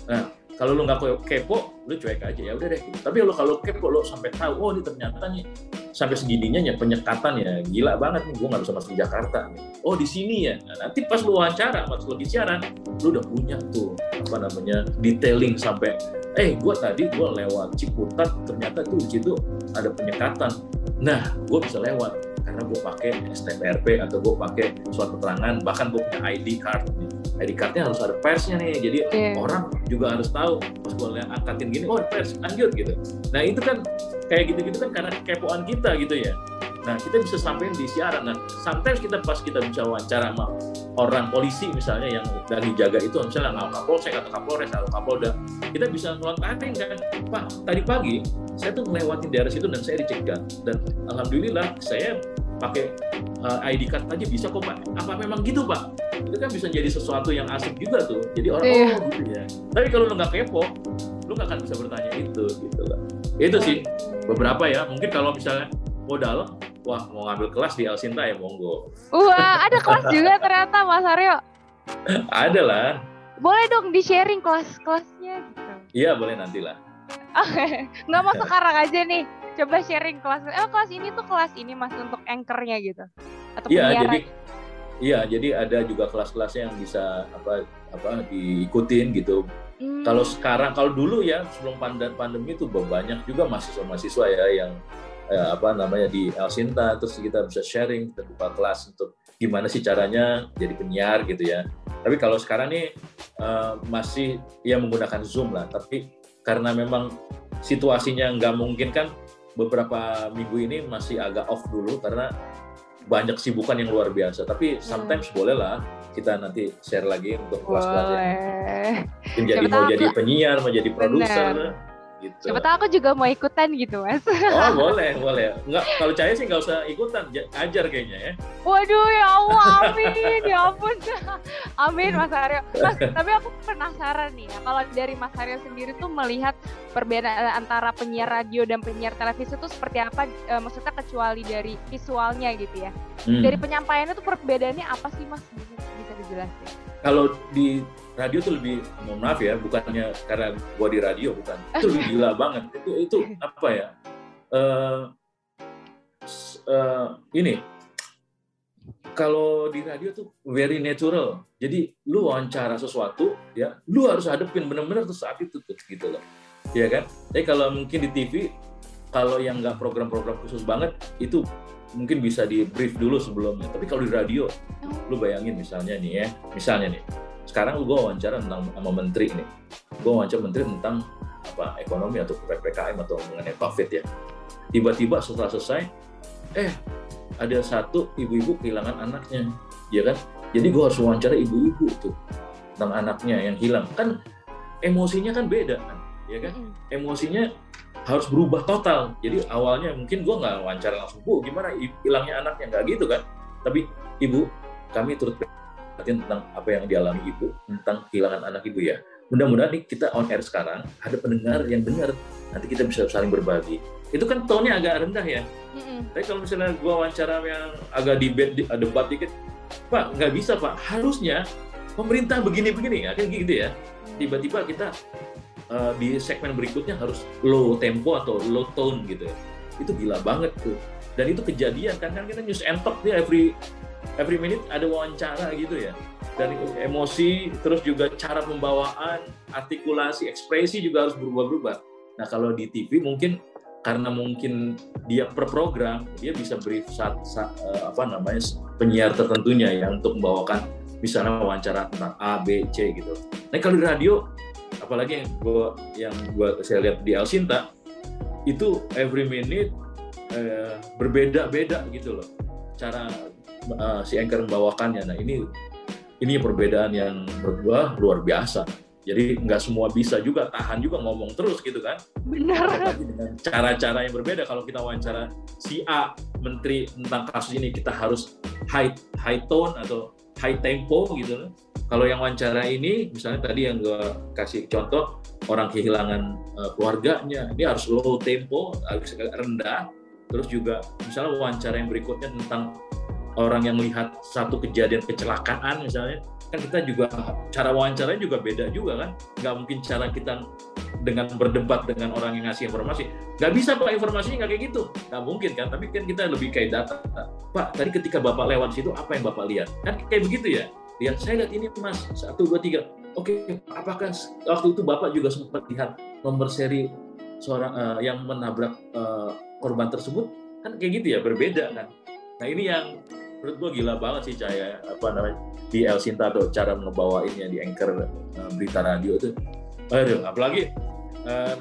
Nah kalau lu nggak ke- kepo, lu cuek aja ya udah deh. Tapi lu kalau kepo lu sampai tahu, oh ini ternyata nih sampai segininya ya penyekatan ya gila banget nih gue nggak bisa masuk Jakarta nih. Oh di sini ya. Nah, nanti pas lu wawancara, pas lu lagi siaran, lu udah punya tuh apa namanya detailing sampai eh gue tadi gue lewat Ciputat ternyata tuh di situ ada penyekatan. Nah gue bisa lewat karena gue pakai STPRP atau gue pakai surat keterangan bahkan gue punya ID card ID cardnya harus ada persnya nih jadi Iya. orang juga harus tahu pas gue lihat angkatin gini oh pers lanjut gitu nah itu kan kayak gitu-gitu kan karena kepoan kita gitu ya Nah, kita bisa sampaikan di siaran. Nah, sometimes kita pas kita bisa wawancara sama orang polisi misalnya yang dari jaga itu, misalnya nggak kapolsek atau kapolres atau kapolda, kita bisa ngelontarin kan, Pak, tadi pagi saya tuh melewati daerah situ dan saya dicegat. Dan alhamdulillah saya pakai uh, ID card aja bisa kok Pak. Apa memang gitu Pak? Itu kan bisa jadi sesuatu yang asik juga tuh. Jadi orang Iya. oh gitu ya. Tapi kalau lu nggak kepo, lu nggak akan bisa bertanya itu gitu lah. Itu sih beberapa ya. Mungkin kalau misalnya modal, wah mau ngambil kelas di Alsinta ya monggo. Wah, ada kelas juga ternyata Mas Aryo. Ada lah. Boleh dong di-sharing kelas-kelasnya gitu. Iya boleh nanti lah. Nggak mau sekarang aja nih. Coba sharing kelas. Eh, kelas ini tuh kelas ini Mas untuk anchornya gitu. Atau Iya penyiaran. jadi Iya, jadi ada juga kelas-kelasnya yang bisa apa apa diikutin gitu. Hmm. Kalau sekarang, kalau dulu ya sebelum pandem pandemi itu banyak juga mahasiswa-mahasiswa ya yang eh, apa namanya di Alsinta, terus kita bisa sharing, kita buka kelas untuk gimana sih caranya jadi penyiar gitu ya. Tapi kalau sekarang nih eh, masih ya menggunakan Zoom lah, tapi karena memang situasinya nggak mungkin kan beberapa minggu ini masih agak off dulu karena banyak sibukan yang luar biasa. Tapi sometimes boleh lah kita nanti share lagi untuk kelas-kelasnya Boleh. mungkin jadi Siapa mau tahu jadi penyiar, mau jadi produser, gitu. Siapa tahu aku juga mau ikutan gitu, Mas. Oh boleh, boleh. Enggak, kalau saya sih nggak usah ikutan, ajar kayaknya ya. Waduh, ya Allah, amin, ya ampun. Amin, Mas Aryo. Mas, tapi aku penasaran nih ya, kalau dari Mas Aryo sendiri tuh melihat perbedaan antara penyiar radio dan penyiar televisi itu seperti apa? Eh, maksudnya kecuali dari visualnya gitu ya. Hmm. Dari penyampaiannya tuh perbedaannya apa sih, Mas? Bisa, bisa dijelasin? Kalau di radio tuh lebih, mohon maaf ya, bukannya karena gua di radio bukan, itu lebih gila banget. Itu itu apa ya? S- eh, ini kalau di radio tuh very natural. Jadi lu wawancara sesuatu ya, lu harus hadepin bener-bener tuh saat itu tuh gitu loh. Ya kan? Tapi kalau mungkin di TV kalau yang nggak program-program khusus banget itu mungkin bisa di brief dulu sebelumnya. Tapi kalau di radio lu bayangin misalnya nih ya, misalnya nih. Sekarang gua wawancara tentang sama menteri nih. Gua wawancara menteri tentang apa ekonomi atau PPKM atau mengenai Covid ya. Tiba-tiba setelah selesai eh ada satu ibu-ibu kehilangan anaknya, ya kan? Jadi gue harus wawancara ibu-ibu tuh tentang anaknya yang hilang. Kan emosinya kan beda kan, ya kan? Emosinya harus berubah total. Jadi awalnya mungkin gue nggak wawancara langsung, bu gimana hilangnya anaknya nggak gitu kan? Tapi ibu, kami turut tentang apa yang dialami ibu tentang kehilangan anak ibu ya. Mudah-mudahan nih kita on air sekarang ada pendengar yang dengar, nanti kita bisa saling berbagi. Itu kan tone-nya agak rendah ya. Mm-mm. Tapi kalau misalnya gua wawancara yang agak debat, debat dikit, Pak nggak bisa Pak, harusnya pemerintah begini-begini ya, kan gitu ya. Tiba-tiba kita eh, di segmen berikutnya harus low tempo atau low tone gitu ya. Itu gila banget tuh. Dan itu kejadian kan kan kita news and talk dia every every minute ada wawancara gitu ya. Dan emosi terus juga cara pembawaan, artikulasi, ekspresi juga harus berubah-berubah. Nah kalau di TV mungkin karena mungkin dia per program dia bisa brief saat, saat eh, apa namanya penyiar tertentunya ya untuk membawakan misalnya wawancara tentang A B C gitu. Nah kalau di radio apalagi yang gua yang gua saya lihat di Alsinta itu every minute eh, berbeda-beda gitu loh cara eh, si anchor membawakannya. Nah ini ini perbedaan yang gua luar biasa. Jadi nggak semua bisa juga tahan juga ngomong terus gitu kan apalagi dengan cara-cara yang berbeda kalau kita wawancara si A menteri tentang kasus ini kita harus high high tone atau high tempo gitu loh. Kalau yang wawancara ini misalnya tadi yang gue kasih contoh orang kehilangan eh, keluarganya ini harus low tempo harus rendah terus juga misalnya wawancara yang berikutnya tentang orang yang melihat satu kejadian kecelakaan misalnya kan kita juga cara wawancaranya juga beda juga kan. Nggak mungkin cara kita dengan berdebat dengan orang yang ngasih informasi. Nggak bisa pak informasinya nggak kayak gitu. Nggak mungkin kan tapi kan kita lebih kayak data. Pak tadi ketika bapak lewat situ apa yang bapak lihat? Kan kayak begitu ya. Lihat saya lihat ini mas. Satu dua tiga. Oke apakah waktu itu bapak juga sempat lihat nomor seri seorang eh, yang menabrak eh, korban tersebut? Kan kayak gitu ya berbeda kan nah ini yang menurut gua gila banget sih cahaya apa namanya? Di El Sinta atau cara ngebawainnya di anchor eh, berita radio itu aduh apalagi eh,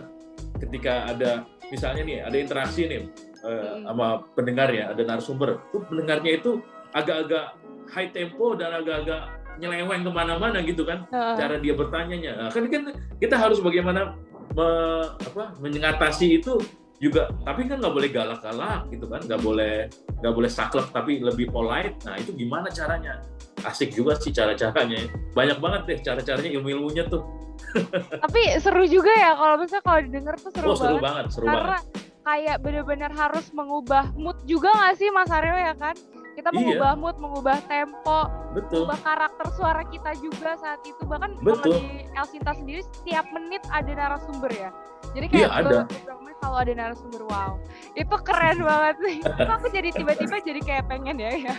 ketika ada misalnya nih ada interaksi nih uh, sama pendengar ya, ada narasumber. Tuh pendengarnya itu agak-agak high tempo dan agak-agak nyeleweng ke mana-mana gitu kan uh. cara dia bertanyanya. Nah, kan kan kita harus bagaimana me, apa mengatasi itu juga. Tapi kan nggak boleh galak-galak gitu kan. Nggak boleh nggak boleh saklek tapi lebih polite. Nah itu gimana caranya? Asik juga sih cara-caranya. Banyak banget deh cara-caranya ilmu-ilmunya tuh. Tapi seru juga ya kalau misalnya kalau didengar tuh seru, oh, seru banget, banget seru karena banget. kayak benar-benar harus mengubah mood juga nggak sih Mas Aryo ya kan kita iya. mengubah mood, mengubah tempo, Betul. mengubah karakter suara kita juga saat itu. Bahkan Betul. di Elsinta sendiri setiap menit ada narasumber ya. Jadi kayak iya, ada. menit kalau ada narasumber, wow, itu keren banget sih. aku jadi tiba-tiba jadi kayak pengen ya. ya.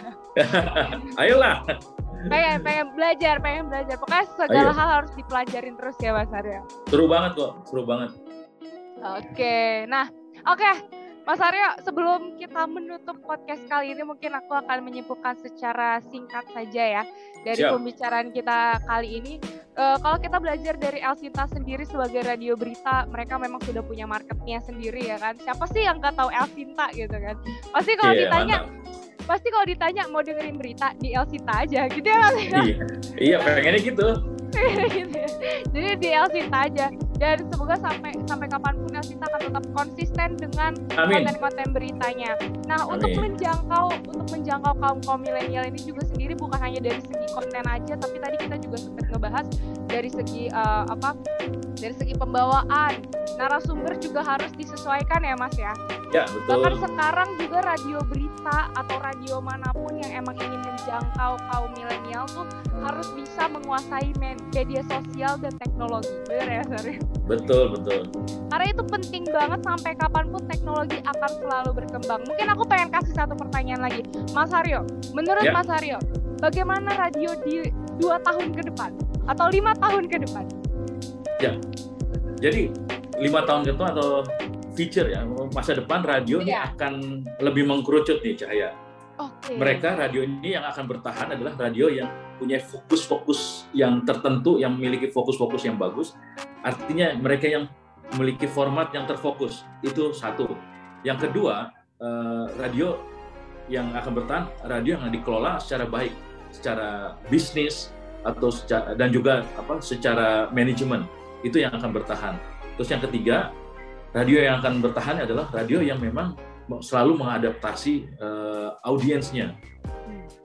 Ayolah. pengen pengen belajar, pengen belajar. Pokoknya segala Ayo. hal harus dipelajarin terus ya Mas Arya. Seru banget kok, seru banget. Oke, nah, oke. Mas Aryo, sebelum kita menutup podcast kali ini, mungkin aku akan menyimpulkan secara singkat saja ya dari Siap. pembicaraan kita kali ini. Uh, kalau kita belajar dari Elsinta sendiri sebagai radio berita, mereka memang sudah punya marketnya sendiri ya kan. Siapa sih yang nggak tahu Elsinta gitu kan? Pasti kalau yeah, ditanya, mantap. pasti kalau ditanya mau dengerin berita di Elsinta aja gitu ya mas. Iya, iya pengennya gitu. Jadi di Elsinta aja dan semoga sampai sampai kapan pun Elsinta akan tetap konsisten dengan konten-konten beritanya. Nah Amin. untuk menjangkau untuk menjangkau kaum kaum milenial ini juga sendiri bukan hanya dari segi konten aja, tapi tadi kita juga sempat ngebahas dari segi uh, apa dari segi pembawaan narasumber juga harus disesuaikan ya mas ya. Ya betul. Bahkan sekarang juga radio berita atau radio mana pun yang emang ingin menjangkau kaum milenial tuh harus bisa menguasai media sosial dan teknologi. Benar ya, sorry. Betul, betul. Karena itu penting banget sampai kapan pun teknologi akan selalu berkembang. Mungkin aku pengen kasih satu pertanyaan lagi. Mas Haryo, menurut ya. Mas Haryo, bagaimana radio di dua tahun ke depan? Atau lima tahun ke depan? Ya, jadi lima tahun ke depan atau future ya, masa depan radio ya. ini akan lebih mengkerucut nih Cahaya Okay. Mereka radio ini yang akan bertahan adalah radio yang punya fokus-fokus yang tertentu, yang memiliki fokus-fokus yang bagus. Artinya mereka yang memiliki format yang terfokus. Itu satu. Yang kedua, eh, radio yang akan bertahan, radio yang dikelola secara baik, secara bisnis atau secara, dan juga apa secara manajemen. Itu yang akan bertahan. Terus yang ketiga, radio yang akan bertahan adalah radio yang memang selalu mengadaptasi uh, audiensnya.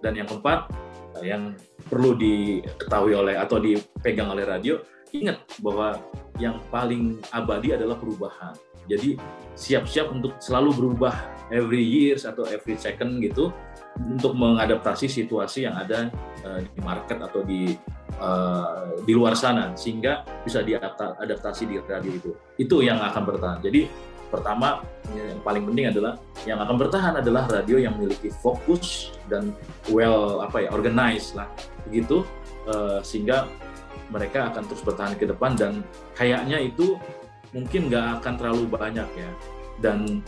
Dan yang keempat, yang perlu diketahui oleh atau dipegang oleh radio, ingat bahwa yang paling abadi adalah perubahan. Jadi siap-siap untuk selalu berubah every years atau every second gitu untuk mengadaptasi situasi yang ada uh, di market atau di uh, di luar sana sehingga bisa diadaptasi di radio itu. Itu yang akan bertahan. Jadi pertama yang paling penting adalah yang akan bertahan adalah radio yang memiliki fokus dan well apa ya organized lah begitu uh, sehingga mereka akan terus bertahan ke depan dan kayaknya itu mungkin nggak akan terlalu banyak ya. Dan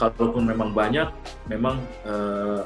kalaupun memang banyak memang uh,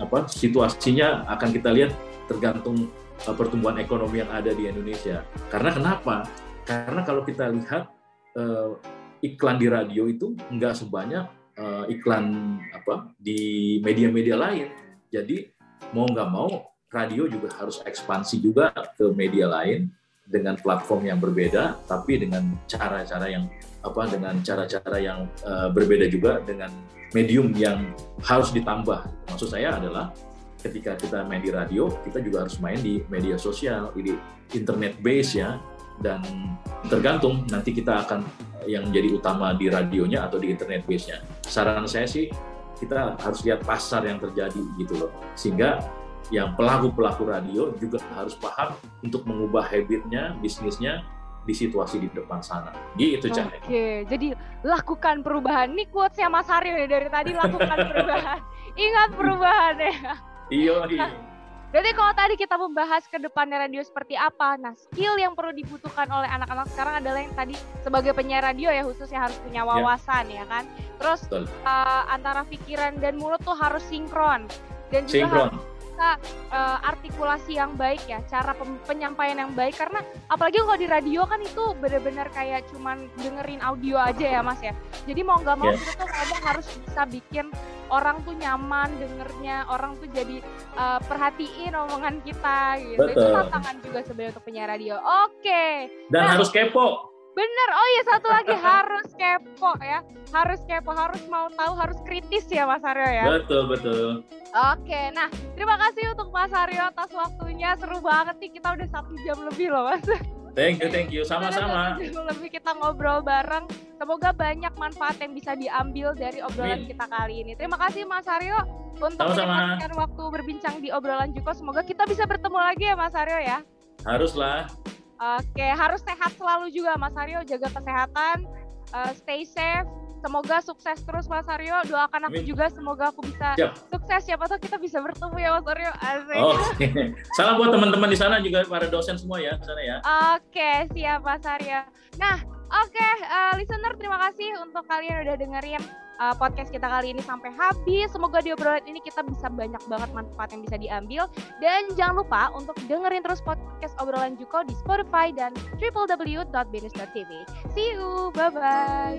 apa situasinya akan kita lihat tergantung uh, pertumbuhan ekonomi yang ada di Indonesia. Karena kenapa? Karena kalau kita lihat uh, iklan di radio itu nggak sebanyak uh, iklan apa di media-media lain. Jadi mau nggak mau radio juga harus ekspansi juga ke media lain dengan platform yang berbeda, tapi dengan cara-cara yang apa dengan cara-cara yang uh, berbeda juga dengan medium yang harus ditambah. Maksud saya adalah ketika kita main di radio, kita juga harus main di media sosial, di internet base ya, dan tergantung nanti kita akan yang jadi utama di radionya atau di internet base-nya. Saran saya sih kita harus lihat pasar yang terjadi gitu loh. Sehingga yang pelaku-pelaku radio juga harus paham untuk mengubah habitnya, bisnisnya di situasi di depan sana. Gitu, Cah. Oke, jadi lakukan perubahan. Ini quotes-nya Mas Haryo ya dari tadi lakukan perubahan. Ingat perubahan ya. Iya, iya. Berarti kalau tadi kita membahas ke depannya radio seperti apa, nah skill yang perlu dibutuhkan oleh anak-anak sekarang adalah yang tadi sebagai penyiar radio ya khususnya harus punya ya. wawasan ya, ya kan. Terus uh, antara pikiran dan mulut tuh harus sinkron dan juga sinkron. harus bisa uh, artikulasi yang baik ya, cara penyampaian yang baik karena apalagi kalau di radio kan itu benar-benar kayak cuman dengerin audio aja ya Mas ya. Jadi mau nggak mau yeah. kita tuh ngomong harus bisa bikin orang tuh nyaman dengernya, orang tuh jadi uh, perhatiin omongan kita gitu. Betul. Itu tantangan juga sebenarnya untuk penyiar radio. Oke. Okay. Dan nah, harus kepo Bener, oh iya satu lagi harus kepo ya, harus kepo, harus mau tahu, harus kritis ya Mas Aryo ya. Betul betul. Oke, nah terima kasih untuk Mas Aryo atas waktunya, seru banget nih kita udah satu jam lebih loh Mas. Thank you, thank you, sama-sama. Lebih kita ngobrol bareng, semoga banyak manfaat yang bisa diambil dari obrolan Min. kita kali ini. Terima kasih Mas Aryo untuk menyempatkan waktu berbincang di obrolan Juko. Semoga kita bisa bertemu lagi ya Mas Aryo ya. Haruslah. Oke, harus sehat selalu juga Mas Aryo, jaga kesehatan, uh, stay safe. Semoga sukses terus Mas Aryo. Doakan aku Amin. juga semoga aku bisa Siap. sukses. Siapa tahu kita bisa bertemu ya Mas Aryo. Asik. Oh, okay. Salam buat teman-teman di sana juga para dosen semua ya sana ya. Oke, siap Mas Aryo. Nah, oke okay, uh, eh, listener terima kasih untuk kalian udah dengerin uh, podcast kita kali ini sampai habis. Semoga di obrolan ini kita bisa banyak banget manfaat yang bisa diambil. Dan jangan lupa untuk dengerin terus podcast obrolan Juko di Spotify dan www.binus.tv. See you, bye-bye.